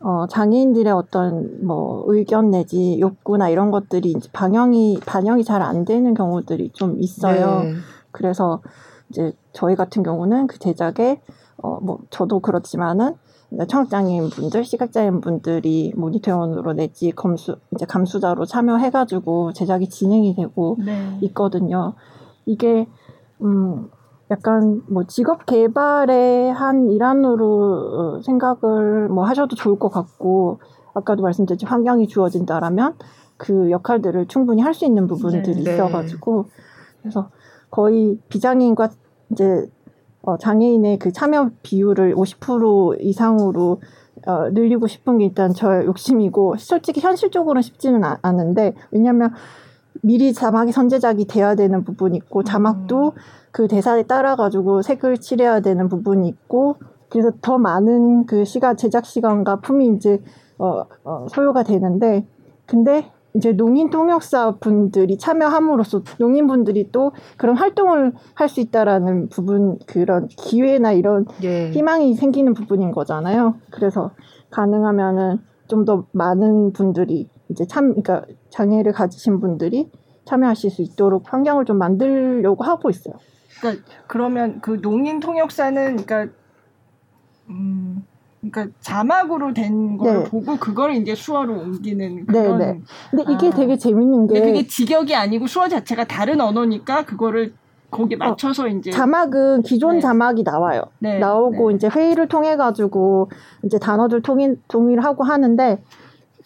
[SPEAKER 4] 어, 장애인들의 어떤 뭐 의견 내지 욕구나 이런 것들이 이제 반영이 반영이 잘 안 되는 경우들이 좀 있어요. 네. 그래서 이제 저희 같은 경우는 그 제작에 어, 뭐 저도 그렇지만은 청각장애인 분들, 시각장애인 분들이 모니터원으로 내지 검수, 이제 감수자로 참여해가지고 제작이 진행이 되고 네. 있거든요. 이게, 음, 약간 뭐 직업 개발의 한 일환으로 어, 생각을 뭐 하셔도 좋을 것 같고, 아까도 말씀드렸지 환경이 주어진다라면 그 역할들을 충분히 할 수 있는 부분들이 네. 있어가지고, 그래서 거의 비장애인과 이제 어, 장애인의 그 참여 비율을 50% 이상으로 어, 늘리고 싶은 게 일단 저 욕심이고 솔직히 현실적으로는 쉽지는 아, 않은데 왜냐하면 미리 자막이 선제작이 돼야 되는 부분이 있고 자막도 그 대사에 따라 가지고 색을 칠해야 되는 부분이 있고 그래서 더 많은 그 시간 제작 시간과 품이 이제 어, 어 소요가 되는데 근데 이제 농인 통역사 분들이 참여함으로써 농인분들이 또 그런 활동을 할 수 있다라는 부분 그런 기회나 이런 예. 희망이 생기는 부분인 거잖아요. 그래서 가능하면은 좀 더 많은 분들이 이제 참 그러니까 장애를 가지신 분들이 참여하실 수 있도록 환경을 좀 만들려고 하고 있어요.
[SPEAKER 2] 그러니까 그러면 그 농인 통역사는 그러니까 음 그러니까 자막으로 된걸 네. 보고 그걸 이제 수어로 옮기는 그런. 네, 네.
[SPEAKER 4] 근데 이게 아. 되게 재밌는 게
[SPEAKER 2] 그게 직역이 아니고 수어 자체가 다른 언어니까 그거를 거기에 어, 맞춰서 어, 이제
[SPEAKER 4] 자막은 기존 네. 자막이 나와요. 네, 나오고 네. 이제 회의를 통해 가지고 이제 단어들 통일 통일하고 하는데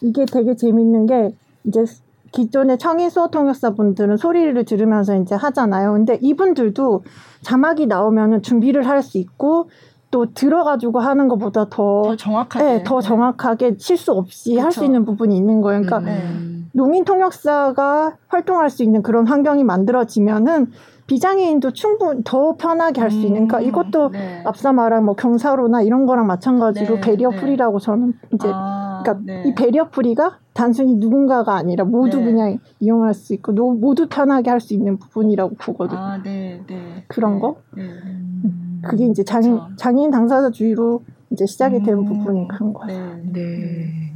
[SPEAKER 4] 이게 되게 재밌는 게 이제 기존의 청인 수어 통역사 분들은 소리를 들으면서 이제 하잖아요. 근데 이분들도 자막이 나오면은 준비를 할 수 있고 또 들어가지고 하는 것보다 더,
[SPEAKER 2] 더 정확하게,
[SPEAKER 4] 네, 더 정확하게 실수 없이 할 수 있는 부분이 있는 거예요. 그러니까 음. 농인 통역사가 활동할 수 있는 그런 환경이 만들어지면은 비장애인도 충분 더 편하게 할 수 있는. 그러니까 음, 이것도 네. 앞서 말한 뭐 경사로나 이런 거랑 마찬가지로 네, barrier 네. free라고 저는 이제 아, 그러니까 네. 이 barrier free가 단순히 누군가가 아니라 모두 네. 그냥 이용할 수 있고 모두 편하게 할 수 있는 부분이라고 보거든요. 아, 네, 네. 그런 거. 음. 그게 이제 장, 그렇죠. 장애인 당사자주의로 이제 시작이 된 음. 부분이 큰 거예요. 네. 네.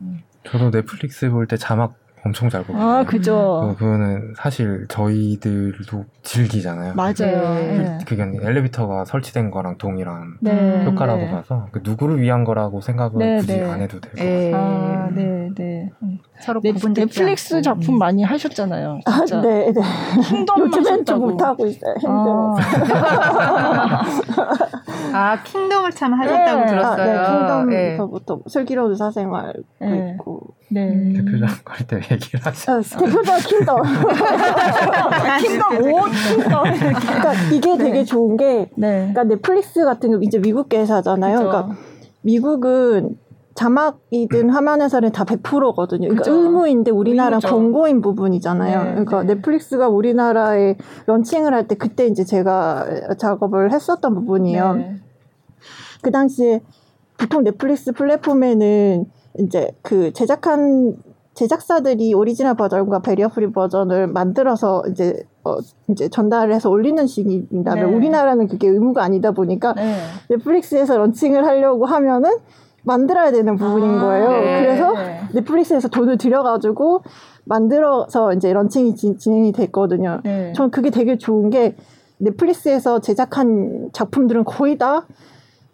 [SPEAKER 3] 음. 저도 넷플릭스 볼 때 자막 엄청 잘 보고.
[SPEAKER 2] 아, 그죠.
[SPEAKER 3] 그, 거는 사실 저희들도 즐기잖아요.
[SPEAKER 2] 맞아요. 네.
[SPEAKER 3] 그게 엘리베이터가 설치된 거랑 동일한 네. 효과라고 네. 봐서 그 누구를 위한 거라고 생각은 네, 굳이 네. 안 해도 될 것 같아요.
[SPEAKER 2] 아, 네, 네. 서로 넷, 넷플릭스 작품 음. 많이 하셨잖아요.
[SPEAKER 4] 아, 진짜. 아, 네, 네. 요즘엔 좀 못하고 있어요. 힘들어. 아,
[SPEAKER 1] 아 킹덤을 참 하셨다고 들었어요.
[SPEAKER 4] 아, 네, 킹덤부터 슬기로운 의사생활 있고.
[SPEAKER 3] 네. 음. 대표장 갈때 얘기를 하죠. 어,
[SPEAKER 4] 대표장 킹덤. 킹덤 오 킹덤. 그러니까 이게 네. 되게 좋은 게, 네. 그러니까 넷플릭스 같은 거 이제 미국 회사잖아요. 그러니까 미국은 자막이든 화면 해설은 다 100%거든요. 그러니까 그쵸. 의무인데 우리나라 권고인 부분이잖아요. 네, 그러니까 네. 넷플릭스가 우리나라에 런칭을 할 때 그때 이제 제가 작업을 했었던 부분이에요. 네. 그 당시에 보통 넷플릭스 플랫폼에는 이제 그 제작한 제작사들이 오리지널 버전과 barrier free 버전을 만들어서 이제 어 이제 전달을 해서 올리는 식이라면 네. 우리나라는 그게 의무가 아니다 보니까 네. 넷플릭스에서 런칭을 하려고 하면은 만들어야 되는 부분인 아, 거예요. 네. 그래서 넷플릭스에서 돈을 들여가지고 만들어서 이제 런칭이 진, 행이 됐거든요. 네. 저는 그게 되게 좋은 게 넷플릭스에서 제작한 작품들은 거의 다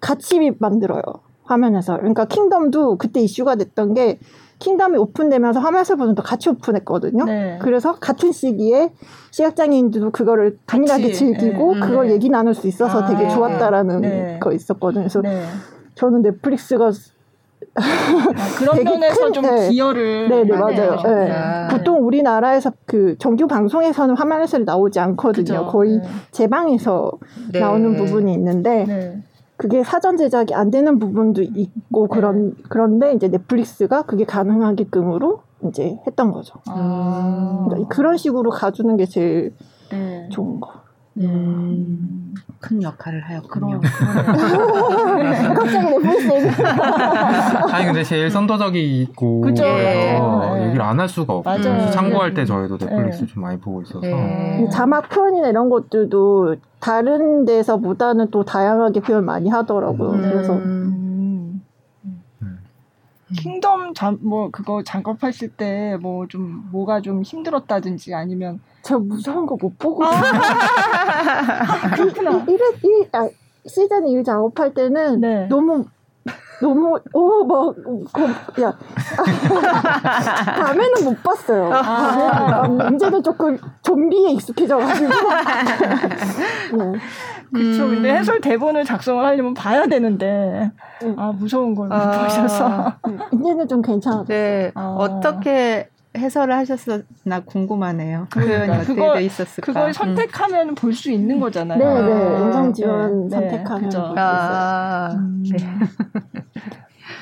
[SPEAKER 4] 같이 만들어요. 화면 해설. 그러니까 킹덤도 그때 이슈가 됐던 게 킹덤이 오픈되면서 화면 해설 버전도 같이 오픈했거든요. 네. 그래서 같은 시기에 시각장애인들도 그거를 강렬하게 즐기고 네. 그걸 음. 얘기 나눌 수 있어서 아, 되게 좋았다라는 네. 거 있었거든요. 그래서 네. 저는 넷플릭스가
[SPEAKER 2] 아, 그런 면에서 큰, 좀 네. 기여를
[SPEAKER 4] 네, 네 맞아요. 네. 보통 우리나라에서 그 정규 방송에서는 화면 해설이 나오지 않거든요. 그쵸? 거의 네. 제 방에서 네. 나오는 부분이 있는데 네. 그게 사전 제작이 안 되는 부분도 있고 네. 그런 그런데 이제 넷플릭스가 그게 가능하게끔으로 이제 했던 거죠. 아. 그러니까 그런 식으로 가주는 게 제일 좋은 거.
[SPEAKER 1] 음, 큰 역할을 하였군요.
[SPEAKER 4] 갑자기 넷플릭스
[SPEAKER 3] 아니 근데 제일 선도적이고 그죠. 네. 얘기를 안 할 수가 없고 맞아요. 참고할 때 저희도 넷플릭스 네. 좀 많이 보고 있어서 네.
[SPEAKER 4] 자막 표현이나 이런 것들도 다른 데서보다는 또 다양하게 표현 많이 하더라고요. 음. 그래서
[SPEAKER 2] 킹덤 잠, 뭐 그거 작업하실 때뭐 좀 뭐가 좀 힘들었다든지 아니면
[SPEAKER 4] 저 무서운 거 못 보고 아. 그렇구나. 1회 1 아, 시즌 1 작업할 때는 네. 너무 너무 오막 야 밤에는 못 봤어요. 아. 이제는 조금 좀비에 익숙해져가지고.
[SPEAKER 2] 네. 그쵸. 음. 근데 해설 대본을 작성을 하려면 봐야 되는데 음. 아 무서운 걸못 아. 보셔서
[SPEAKER 4] 이제는 좀 괜찮았어요.
[SPEAKER 1] 네. 아. 어떻게 해설을 하셨었나 궁금하네요. 그러니까 그거 있었을까?
[SPEAKER 2] 그걸 음. 선택하면 음. 볼수 있는 거잖아요.
[SPEAKER 4] 네, 네. 음성 지원 네. 선택하면 네. 아, 음. 네.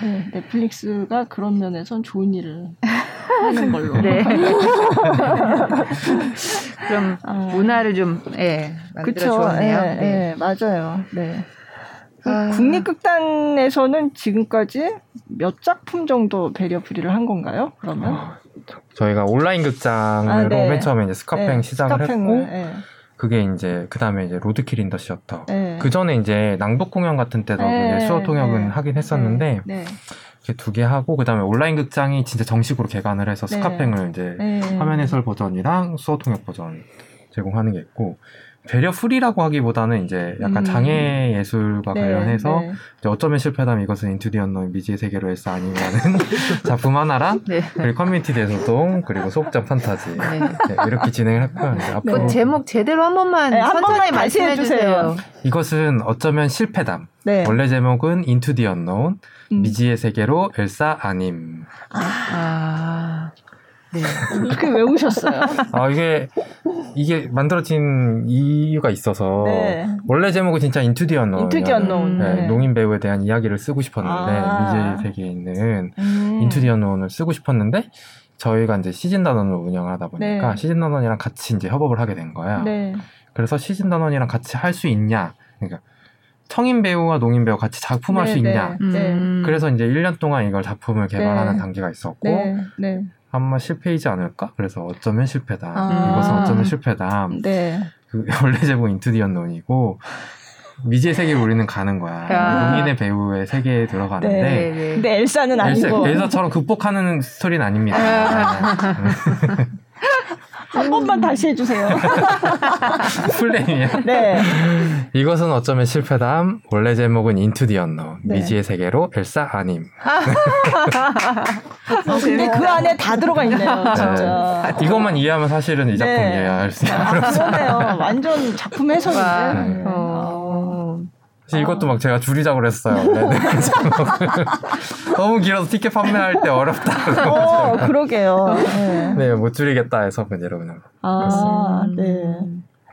[SPEAKER 2] 네. 넷플릭스가 그런 면에선 좋은 일을 하는 걸로.
[SPEAKER 1] 네. 그럼 아. 문화를 좀 예, 만들어 주었네요. 예,
[SPEAKER 2] 네. 예, 맞아요. 네. 아. 국립극단에서는 지금까지 몇 작품 정도 배려 프리를 한 건가요? 그러면? 어,
[SPEAKER 3] 저희가 온라인 극장으로 아, 네. 맨 처음에 이제 스카팽 네, 시작을 스카팽을, 했고 네. 그게 이제 그 다음에 이제 Roadkill in the Theater 네. 그 전에 이제 낭독 공연 같은 때도 네, 수어 통역은 네. 하긴 했었는데 이렇게 두 개 하고 그 다음에 온라인 극장이 진짜 정식으로 개관을 해서 스카팽을 이제 화면 해설 버전이랑 수어 통역 버전 제공하는 게 있고 barrier free라고 하기보다는 이제 약간 음. 장애 예술과 네, 관련해서 네. 이제 어쩌면 실패담 이것은 Into the Unknown 미지의 세계로 엘사 아님은 작품 하나랑 네. 그리고 커뮤니티 대소동 그리고 소극장 판타지 네. 네, 이렇게 진행을 했고요. 이제
[SPEAKER 1] 앞으로 그 제목 제대로 한 번만 천천히 말씀해 주세요.
[SPEAKER 3] 이것은 어쩌면 실패담. 원래 제목은 Into the Unknown 음. 미지의 세계로 엘사 아님. 아. 아.
[SPEAKER 2] 네. 그렇게 외우셨어요.
[SPEAKER 3] 아, 이게, 이게 만들어진 이유가 있어서, 네. 원래 제목은 진짜 Into the Unknown. Into the Unknown. 네, 농인 배우에 대한 이야기를 쓰고 싶었는데, 아. 미지의 세계에 있는 음. Into the Unknown을 쓰고 싶었는데, 저희가 이제 시즌 단원을 운영을 하다 보니까, 네. 시즌 단원이랑 같이 이제 협업을 하게 된 거야. 네. 그래서 시즌 단원이랑 같이 할 수 있냐. 그러니까, 성인 배우와 농인 배우 같이 작품할 네, 수 있냐. 네, 네. 음. 그래서 이제 1년 동안 이걸 작품을 개발하는 네. 단계가 있었고, 네, 한번 실패이지 않을까? 그래서 어쩌면 실패다. 아. 이것은 어쩌면 실패다. 네. 그 원래 제목 인투디언 논이고 미지의 세계로 우리는 가는 거야. 아. 농인의 배우의 세계에 들어가는데. 네, 네.
[SPEAKER 2] 네. 근데 엘사는 아니고.
[SPEAKER 3] 엘사, 엘사처럼 극복하는 스토리는 아닙니다. 아.
[SPEAKER 2] 한 번만 다시 해주세요.
[SPEAKER 3] 플레임이요? 네. 이것은 어쩌면 실패담. 원래 제목은 인투 디 언너. 미지의 세계로 엘사 아님.
[SPEAKER 2] 어, 근데 그 안에 다 들어가 있네요. 네. 진짜.
[SPEAKER 3] 네. 이것만 이해하면 사실은 이 작품 네. 이해할 수 있어요. 아,
[SPEAKER 2] 그러네요. 완전 작품 해석인데. 네. 어.
[SPEAKER 3] 이것도 막 제가 줄이자고 그랬어요. 네, 네. 너무 길어서 티켓 판매할 때 어렵다.
[SPEAKER 2] 어, 그러게요.
[SPEAKER 3] 네. 네, 못 줄이겠다 해서 그냥 여러분. 아, 네.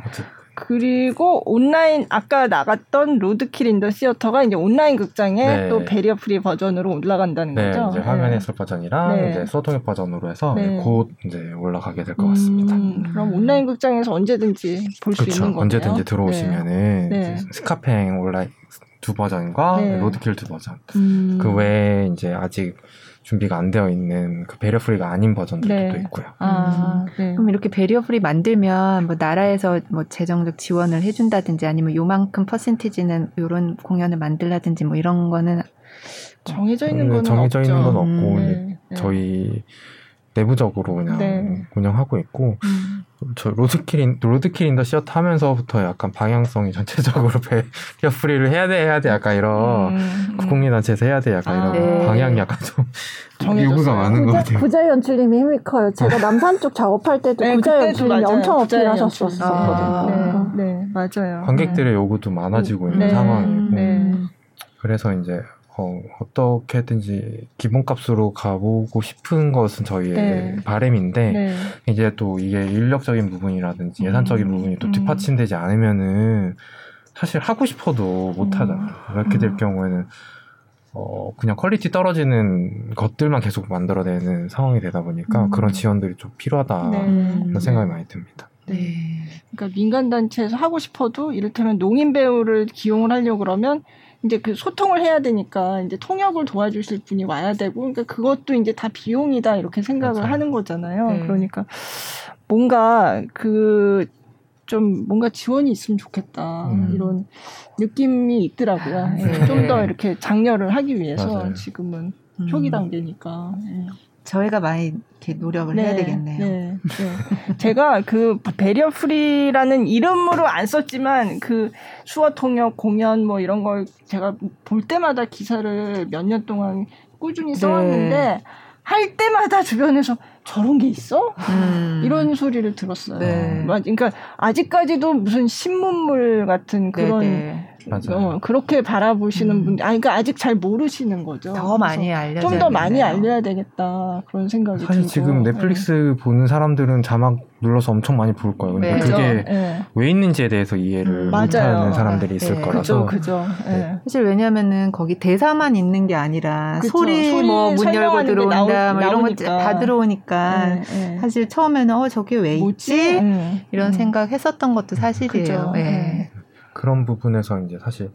[SPEAKER 2] 어쨌든. 그리고 온라인 아까 나갔던 Roadkill in the Theater가 이제 온라인 극장에 네. 또 barrier free 버전으로 올라간다는
[SPEAKER 3] 네,
[SPEAKER 2] 거죠.
[SPEAKER 3] 이제 화면 해설 버전이랑 네. 이제 수어 통역 버전으로 해서 네. 곧 이제 올라가게 될 것 같습니다. 음,
[SPEAKER 2] 그럼 온라인 극장에서 언제든지 볼 수 있는 거네요.
[SPEAKER 3] 언제든지 들어오시면은 네. 스카팽 온라인 두 버전과 로드킬 두 버전. 음. 그 외에 이제 아직 준비가 안 되어 있는 그 barrier free가 아닌 버전들도 네. 있고요. 아,
[SPEAKER 1] 음. 네. 그럼 이렇게 barrier free 만들면 뭐 나라에서 뭐 재정적 지원을 해준다든지 아니면 요만큼 퍼센티지는 이런 공연을 만들라든지 뭐 이런 거는
[SPEAKER 2] 정해져 있는 네, 거는
[SPEAKER 3] 정해져
[SPEAKER 2] 없죠.
[SPEAKER 3] 있는 건 없고 음, 네. 저희 내부적으로 그냥 네. 운영하고 있고 음. 저 Roadkill Roadkill in the Theater 하면서부터 약간 방향성이 전체적으로 barrier free를 해야 돼 해야 돼 약간 이런 음, 음. 국립단체에서 해야 돼 약간 아, 이런 네. 방향이 약간 좀 요구가 많은 것 같아요.
[SPEAKER 4] 구자혜 연출님이 힘이 커요. 제가 네. 남산 쪽 작업할 때도 네, 구자혜 연출님이 엄청 어필하셨었거든요.
[SPEAKER 2] 아, 네, 네, 맞아요.
[SPEAKER 3] 관객들의 요구도 많아지고 있는 네. 상황이고 네. 그래서 이제 어, 어떻게든지 기본값으로 가보고 싶은 것은 저희의 네. 바램인데 네. 이제 또 이게 인력적인 부분이라든지 예산적인 음. 부분이 또 음. 뒷받침되지 않으면은 사실 하고 싶어도 못 하잖아요. 음. 그렇게 될 음. 경우에는 어, 그냥 quality 떨어지는 것들만 계속 만들어내는 상황이 되다 보니까 음. 그런 지원들이 좀 필요하다 네. 그런 생각이 많이 듭니다.
[SPEAKER 2] 네. 그러니까 민간 단체에서 하고 싶어도 이를테면 농인 배우를 기용을 하려고 그러면 이제 그 소통을 해야 되니까 이제 통역을 도와주실 분이 와야 되고 그러니까 그것도 이제 다 비용이다 이렇게 생각을 맞아요. 하는 거잖아요. 네. 그러니까 뭔가 그 좀 뭔가 지원이 있으면 좋겠다 음. 이런 느낌이 있더라고요. 네. 좀더 이렇게 장려를 하기 위해서 맞아요. 지금은 초기 음. 단계니까. 네.
[SPEAKER 1] 저희가 많이 이렇게 노력을 네, 해야 되겠네요. 네,
[SPEAKER 2] 네. 제가 그 배리어 프리라는 이름으로 안 썼지만 그 수어 통역 공연 뭐 이런 걸 제가 볼 때마다 기사를 몇 년 동안 꾸준히 네. 써왔는데 할 때마다 주변에서 저런 게 있어? 음. 이런 소리를 들었어요. 네. 그러니까 아직까지도 무슨 신문물 같은 그런 네, 네. 어, 그렇게 바라보시는 음. 분들, 아, 그러니까 아직 잘 모르시는 거죠.
[SPEAKER 1] 더 많이 알려
[SPEAKER 2] 좀더 많이 알려야 되겠다 그런 생각이
[SPEAKER 3] 사실
[SPEAKER 2] 들고.
[SPEAKER 3] 지금 넷플릭스 네. 보는 사람들은 자막 눌러서 엄청 많이 볼 거예요. 근데 네. 그게 네. 왜 있는지에 대해서 이해를 음, 못하는 사람들이 있을 네. 거라서.
[SPEAKER 2] 그죠, 그죠. 네.
[SPEAKER 1] 사실 왜냐면은 거기 대사만 있는 게 아니라 그쵸. 소리, 뭐문 열고 들어온다, 뭐 이런 거 다 들어오니까 사실 처음에는 어 저게 왜 있지? 이런 음. 생각 했었던 것도 사실이에요. 네.
[SPEAKER 3] 그런 부분에서 이제 사실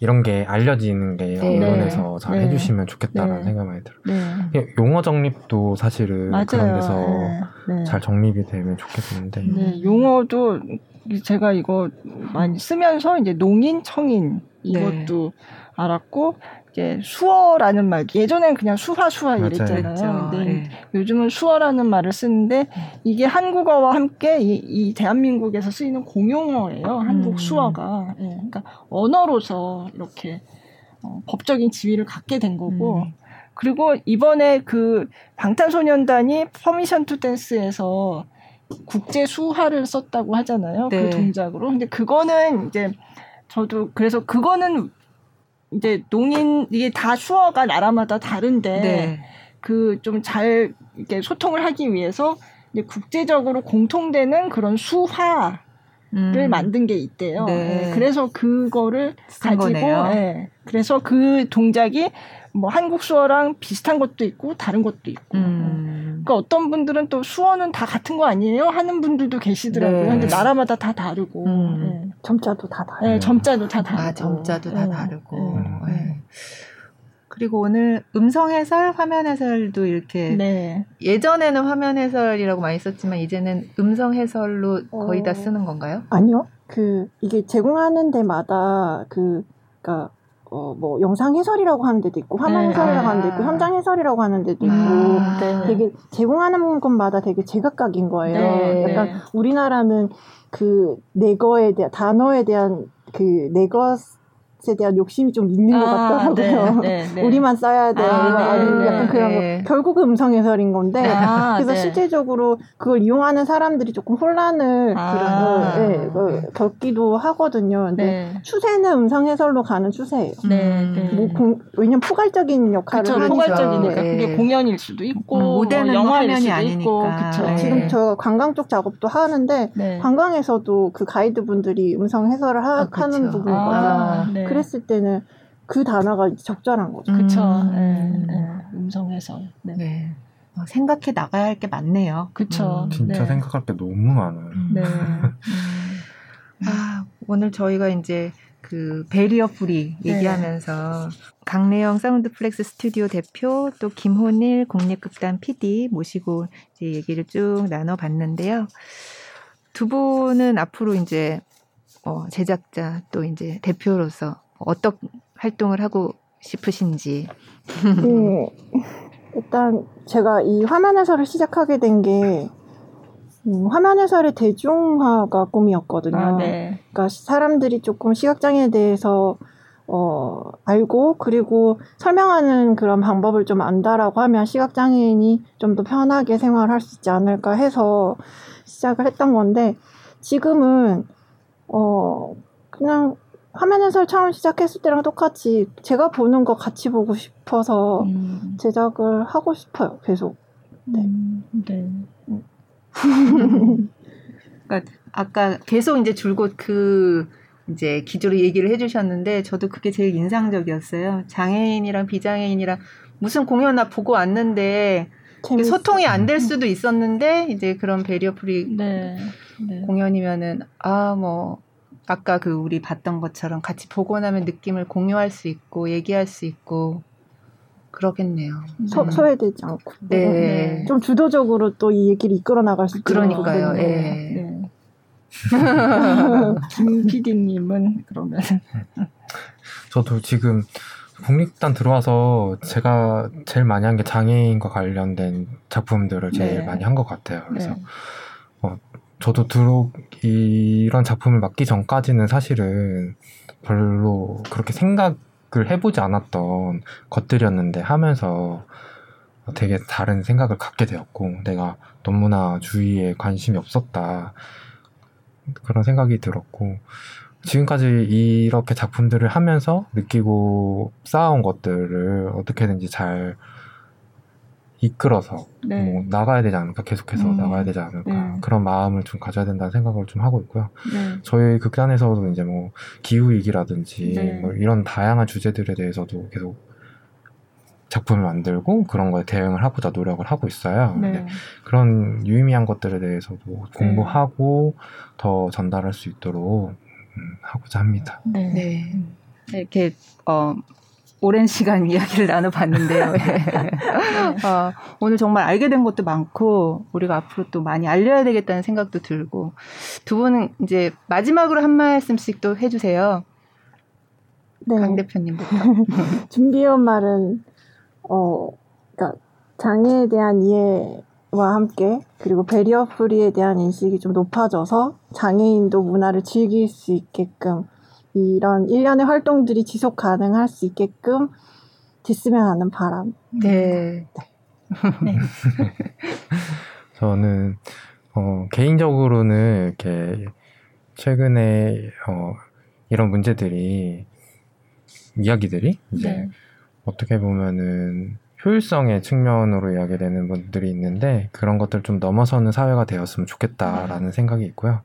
[SPEAKER 3] 이런 게 알려지는 게 네. 언론에서 잘 네. 해주시면 좋겠다라는 네. 생각이 많이 들어요. 네. 용어 정립도 사실은 맞아요. 그런 데서 네. 네. 잘 정립이 되면 좋겠는데.
[SPEAKER 2] 네, 용어도 제가 이거 많이 쓰면서 이제 농인, 청인 이것도 알았고 이제 수어라는 말 예전엔 그냥 수화 수화 이랬잖아요. 근데 네. 요즘은 수어라는 말을 쓰는데 이게 한국어와 함께 이, 이 대한민국에서 쓰이는 공용어예요. 한국 음. 수어가. 네. 그러니까 언어로서 이렇게 어, 법적인 지위를 갖게 된 거고. 음. 그리고 이번에 그 방탄소년단이 Permission to Dance에서 국제 수화를 썼다고 하잖아요. 그 네. 그 동작으로. 근데 그거는 이제 저도 그래서 그거는 이제 농인 이게 다 수어가 나라마다 다른데 네. 그좀 잘 이렇게 소통을 하기 위해서 이제 국제적으로 공통되는 그런 수화를 음. 만든 게 있대요. 네. 네. 그래서 그거를 가지고 네. 그래서 그 동작이 뭐 한국 수어랑 비슷한 것도 있고 다른 것도 있고. 음. 그러니까 어떤 분들은 또 수어는 다 같은 거 아니에요? 하는 분들도 계시더라고요. 네. 근데 나라마다 다 다르고. 음. 네.
[SPEAKER 4] 점자도 다 다르고.
[SPEAKER 2] 네, 점자도 다 다르고.
[SPEAKER 1] 아, 점자도 다 네. 다르고. 네. 네. 그리고 오늘 음성 해설, 화면 해설도 이렇게 네. 예전에는 화면 해설이라고 많이 썼지만 이제는 음성 해설로 거의 어... 다 쓰는 건가요?
[SPEAKER 4] 아니요. 그 이게 제공하는 데마다 그 그러니까 어, 뭐 영상 해설이라고 하는 데도 있고 화면 네. 해설이라고 하는 데도 있고 현장 해설이라고 하는 데도 있고 음, 네. 되게 제공하는 것마다 되게 제각각인 거예요. 네. 약간 우리나라는 그 내거에 대한 단어에 대한 그 내 거에 대한 욕심이 좀 있는 것 아, 같더라고요. 네, 네, 네. 우리만 써야 돼. 아, 네, 약간 그런 거. 네. 결국 음성 해설인 건데 아, 그래서 실제적으로 그걸 이용하는 사람들이 조금 혼란을 아, 그, 네, 그, 겪기도 하거든요. 근데 추세는 음성 해설로 가는 추세예요. 뭐 공, 왜냐면 포괄적인 역할을
[SPEAKER 2] 그쵸, 하니까. 포괄적이니까 그게 공연일 수도 있고 음,
[SPEAKER 1] 무대는 뭐 영화일 수도 아니니까. 있고.
[SPEAKER 4] 그쵸. 지금 저 관광 쪽 작업도 하는데 관광에서도 그 가이드분들이 음성 해설을 하, 아, 는 부분이 거든요. 아, 그랬을 때는 그 단어가 적절한 거죠.
[SPEAKER 2] 그렇죠. 음. 네, 네. 음성 해설. 네. 네.
[SPEAKER 1] 어, 생각해 나가야 할 게 많네요.
[SPEAKER 2] 그렇죠.
[SPEAKER 3] 음, 진짜 네. 생각할 게 너무 많아요. 네. 음.
[SPEAKER 1] 아, 오늘 저희가 이제 그 barrier free 네. 얘기하면서 강래영 사운드 플렉스 스튜디오 대표 또 김혼일 국립극단 PD 모시고 이제 얘기를 쭉 나눠봤는데요. 두 분은 앞으로 이제 어, 제작자 또 이제 대표로서 어떤 활동을 하고 싶으신지.
[SPEAKER 4] 네. 일단 제가 이 화면 해설을 시작하게 된게 음, 화면 해설의 대중화가 꿈이었거든요. 아, 네. 그러니까 사람들이 조금 시각장애에 대해서 어, 알고 그리고 설명하는 그런 방법을 좀 안다라고 하면 시각장애인이 좀 더 편하게 생활할 수 있지 않을까 해서 시작을 했던 건데 지금은 어 그냥 화면 해설 처음 시작했을 때랑 똑같이 제가 보는 거 같이 보고 싶어서 음. 제작을 하고 싶어요 계속. 네. 음, 네.
[SPEAKER 1] 그러니까 아까 계속 이제 줄곧 그 이제 기조로 얘기를 해주셨는데 저도 그게 제일 인상적이었어요. 장애인이랑 비장애인이랑 무슨 공연 나 보고 왔는데 소통이 안 될 수도 있었는데 이제 그런 barrier free 네, 네. 공연이면은 아 뭐 아까 그 우리 봤던 것처럼 같이 보고 나면 느낌을 공유할 수 있고 얘기할 수 있고 그러겠네요.
[SPEAKER 4] 소, 네. 소외되지 않고. 네. 네. 좀 주도적으로 또 이 얘기를 이끌어 나갈 수
[SPEAKER 1] 있죠. 그러니까요. 네. 네.
[SPEAKER 2] 김 PD님은 그러면
[SPEAKER 3] 저도 지금 국립단 들어와서 제가 제일 많이 한 게 장애인과 관련된 작품들을 제일 네. 많이 한 것 같아요. 그래서 네. 어, 저도 들어 이런 작품을 맡기 전까지는 사실은 별로 그렇게 생각을 해보지 않았던 것들이었는데 하면서 되게 다른 생각을 갖게 되었고 내가 너무나 주위에 관심이 없었다. 그런 생각이 들었고 지금까지 이렇게 작품들을 하면서 느끼고 쌓아온 것들을 어떻게든지 잘 이끌어서 네. 뭐 나가야 되지 않을까 계속해서 음. 나가야 되지 않을까 네. 그런 마음을 좀 가져야 된다는 생각을 좀 하고 있고요. 네. 저희 극단에서도 이제 뭐 기후 위기라든지 네. 뭐 이런 다양한 주제들에 대해서도 계속 작품을 만들고 그런 거에 대응을 하고자 노력을 하고 있어요. 네. 그런 유의미한 것들에 대해서도 공부하고 더 전달할 수 있도록 음, 하고자 합니다.
[SPEAKER 1] 네. 네. 이렇게 어, 오랜 시간 이야기를 나눠봤는데요. 네. 어, 오늘 정말 알게 된 것도 많고 우리가 앞으로 또 많이 알려야 되겠다는 생각도 들고 두 분은 이제 마지막으로 한 말씀씩 또 해주세요. 네. 강 대표님부터.
[SPEAKER 4] 준비한 말은 어, 그러니까 장애에 대한 이해와 함께 그리고 베리어 프리에 대한 인식이 좀 높아져서 장애인도 문화를 즐길 수 있게끔 이런 일련의 활동들이 지속 가능할 수 있게끔 됐으면 하는 바람. 네. 네.
[SPEAKER 3] 저는 어, 개인적으로는 이렇게 최근에 어, 이런 문제들이 이야기들이 이제 네. 어떻게 보면은 효율성의 측면으로 이야기되는 분들이 있는데 그런 것들 좀 넘어서는 사회가 되었으면 좋겠다라는 생각이 있고요.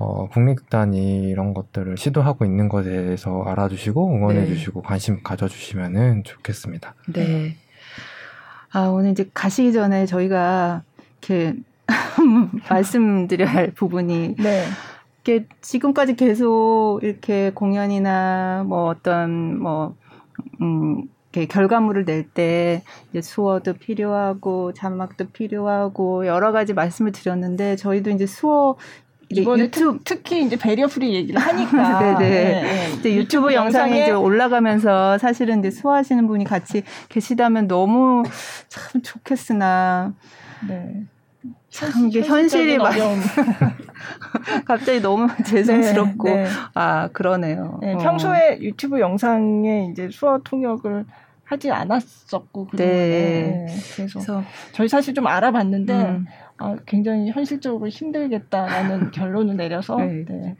[SPEAKER 3] 어, 국립극단이 이런 것들을 시도하고 있는 것에 대해서 알아주시고 응원해주시고 네. 관심 가져주시면은 좋겠습니다.
[SPEAKER 1] 네. 아 오늘 이제 가시기 전에 저희가 이렇게 말씀드려야 할 부분이 네. 이렇게 지금까지 계속 이렇게 공연이나 뭐 어떤 뭐 음, 이렇게 결과물을 낼 때 이제 수어도 필요하고 자막도 필요하고 여러 가지 말씀을 드렸는데 저희도 이제 수어
[SPEAKER 2] 이번에 유튜브 특히 이제 barrier free 얘기를 하니까 네네 네.
[SPEAKER 1] 네. 이제 유튜브, 영상이 이제 올라가면서 사실은 이제 수어하시는 분이 같이 계시다면 너무 참 좋겠으나 네. 참 이게 현실이 많이 갑자기 너무 죄송스럽고 네, 네. 아 그러네요.
[SPEAKER 2] 네, 어. 평소에 유튜브 영상에 이제 수어 통역을 하지 않았었고 네. 네. 그래서, 그래서, 저희 사실 좀 알아봤는데 음. 아, 굉장히 현실적으로 힘들겠다라는 결론을 내려서 네. 네.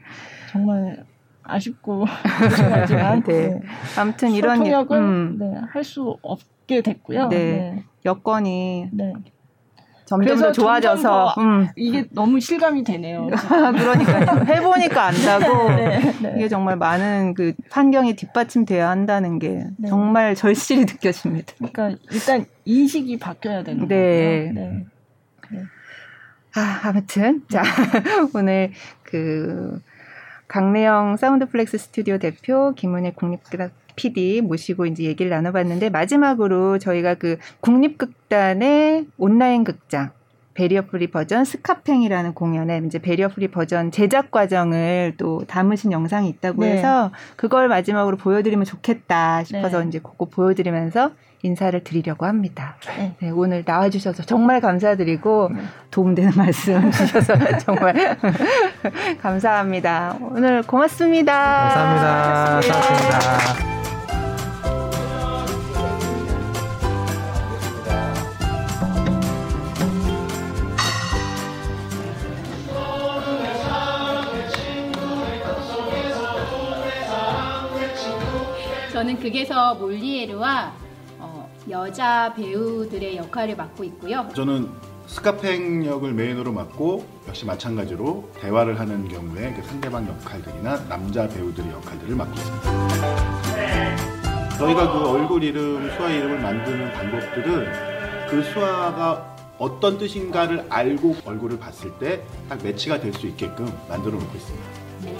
[SPEAKER 2] 정말 아쉽고 죄송하지만 네. 네.
[SPEAKER 1] 아무튼 이런
[SPEAKER 2] 통역은 음. 네, 할 수 없게 됐고요. 네.
[SPEAKER 1] 여건이 점점 더 좋아져서 더
[SPEAKER 2] 음. 이게 너무 실감이 되네요.
[SPEAKER 1] 그러니까 해보니까 안다고 네, 네. 이게 정말 많은 그 환경이 뒷받침돼야 한다는 게 네. 정말 절실히 느껴집니다.
[SPEAKER 2] 그러니까 일단 인식이 바뀌어야 되는 네. 네.
[SPEAKER 1] 네. 아, 아무튼 자 오늘 그 강내영 사운드플렉스 스튜디오 대표 김은혜 국립극단 PD 모시고 이제 얘기를 나눠봤는데 마지막으로 저희가 그 국립극단의 온라인 극장 barrier free 버전 스카팽이라는 공연에 이제 barrier free 버전 제작 과정을 또 담으신 영상이 있다고 네. 해서 그걸 마지막으로 보여드리면 좋겠다 싶어서 네. 이제 그거 보여드리면서 인사를 드리려고 합니다. 네, 네 오늘 나와주셔서 정말 감사드리고 네. 도움되는 말씀 주셔서 정말 감사합니다. 오늘 고맙습니다.
[SPEAKER 3] 감사합니다. 고맙습니다.
[SPEAKER 8] 저는 극에서 몰리에르와 어, 여자 배우들의 역할을 맡고 있고요.
[SPEAKER 9] 저는 스카팽 역을 메인으로 맡고 역시 마찬가지로 대화를 하는 경우에 그 상대방 역할들이나 남자 배우들의 역할들을 맡고 있습니다. 저희가 그 얼굴 이름, 수화 이름을 만드는 방법들은 그 수화가 어떤 뜻인가를 알고 얼굴을 봤을 때 딱 매치가 될 수 있게끔 만들어 놓고 있습니다.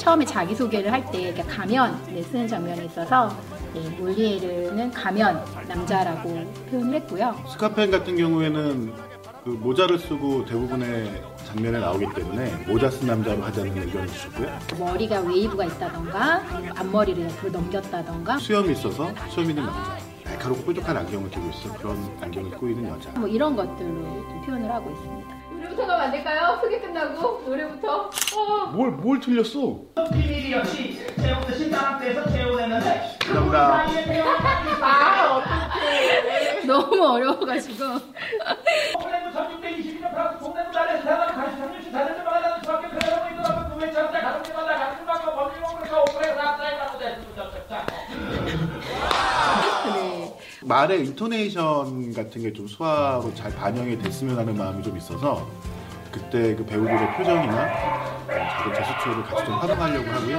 [SPEAKER 8] 처음에 자기소개를 할 때 가면 쓰는 장면이 있어서 예, 몰리에르는 가면 남자라고 표현을 했고요.
[SPEAKER 9] 스카팽 같은 경우에는 그 모자를 쓰고 대부분의 장면에 나오기 때문에 모자 쓴 남자로 하자는 의견을 주셨고요.
[SPEAKER 8] 머리가 웨이브가 있다던가 앞머리를 옆으로 넘겼다던가
[SPEAKER 9] 수염이 있어서 수염 있는 남자. 날카롭고 뾰족한 안경을 끼고 있어 그런 안경을 끼고 있는 여자.
[SPEAKER 8] 뭐 이런 것들로 표현을 하고 있습니다. 노래부터 가면 안 될까요? 소개 끝나고 노래부터. 어.
[SPEAKER 9] 뭘, 뭘 틀렸어?
[SPEAKER 7] 비밀이 역시 채우냈는데
[SPEAKER 9] 정답.
[SPEAKER 8] 아, 어떡해. 너무 어려워가지고.
[SPEAKER 7] 동래부 전국대 22년 프랑스 동래부 달에서 태어난 가시 3년씩 4년을 만나는 중학교 그대로 있더라도 그외 전자 가족님마다 같은 방과 법리공부에서 오프레 사업자에
[SPEAKER 9] 네. 말의 인토네이션 같은 게 좀 수화로 잘 반영이 됐으면 하는 마음이 좀 있어서 그때 그 배우들의 표정이나 작은 제스처를 같이 좀 활용하려고 하고요.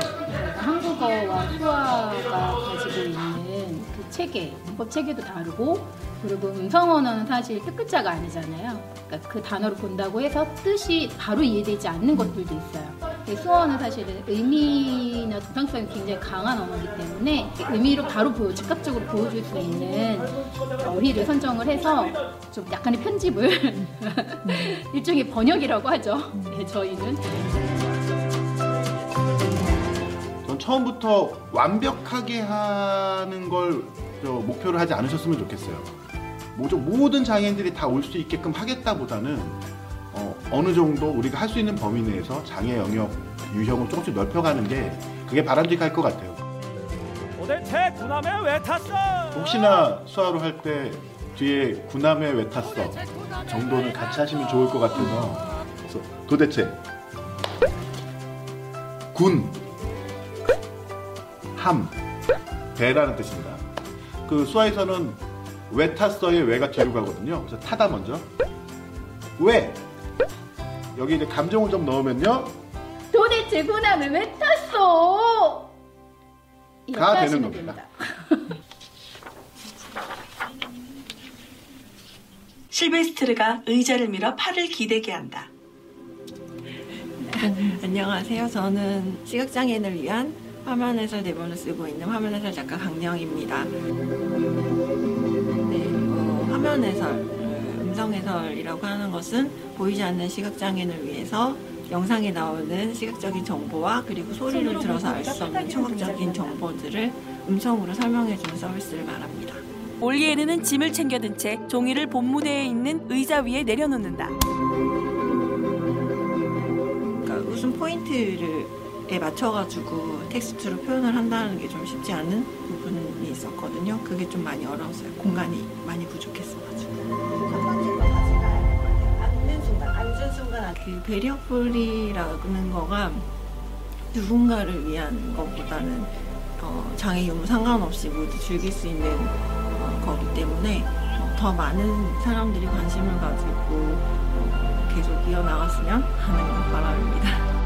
[SPEAKER 8] 한국어와 수화가 가지고 있는 그 체계, 문법 체계도 다르고 그리고 음성 언어는 사실 뜻글자가 아니잖아요. 그러니까 그 단어를 본다고 해서 뜻이 바로 이해되지 않는 것들도 있어요. 수어는 사실은 의미나 도상성이 굉장히 강한 언어이기 때문에 의미를 바로 보여, 즉각적으로 보여줄 수 있는 어휘를 선정을 해서 좀 약간의 편집을 일종의 번역이라고 하죠. 네, 저희는.
[SPEAKER 9] 전 처음부터 완벽하게 하는 걸 목표를 하지 않으셨으면 좋겠어요. 모든 장애인들이 다 올 수 있게끔 하겠다보다는 어, 느 정도 우리가 할 수 있는 범위 내에서 장애 영역 유형을 조금씩 넓혀가는 게 그게 바람직할 것 같아요.
[SPEAKER 7] 도대체 군함에 왜 탔어?
[SPEAKER 9] 혹시나 수화로 할 때 뒤에 군함에 왜 탔어 정도는 같이 하시면 좋을 것 같아서 그래서 도대체 군, 함, 배라는 뜻입니다. 그 수화에서는 왜 탔어의 왜가 뒤로 가거든요. 그래서 타다 먼저. 왜? 여기 이제 감정을 좀 넣으면요.
[SPEAKER 8] 도대체 군함을 왜 탔어?
[SPEAKER 9] 가 되는 겁니다.
[SPEAKER 10] 실베스트르가 의자를 밀어 팔을 기대게 한다.
[SPEAKER 11] 안녕하세요. 저는 시각장애인을 위한 화면 해설 대본을 쓰고 있는 화면 해설 작가 강령입니다. 네, 어, 화면 해설, 그 음성 해설이라고 하는 것은 보이지 않는 시각장애인을 위해서 영상에 나오는 시각적인 정보와 그리고 소리를 들어서 알 수 없는 청각적인 정보들을 음성으로 설명해주는 서비스를 말합니다.
[SPEAKER 10] 올리에르는 짐을 챙겨든 채 종이를 본무대에 있는 의자 위에 내려놓는다.
[SPEAKER 11] 그러니까 웃음 포인트를 에 맞춰가지고 텍스트로 표현을 한다는 게 좀 쉽지 않은 부분이 있었거든요. 그게 좀 많이 어려웠어요. 공간이 많이 부족했어가지고. 순간, 순간 그 베리어풀이라는 거가 누군가를 위한 것보다는 어, 장애 유무 상관없이 모두 즐길 수 있는 어, 거기 때문에 어, 더 많은 사람들이 관심을 가지고 어, 계속 이어나갔으면 하는 바람입니다.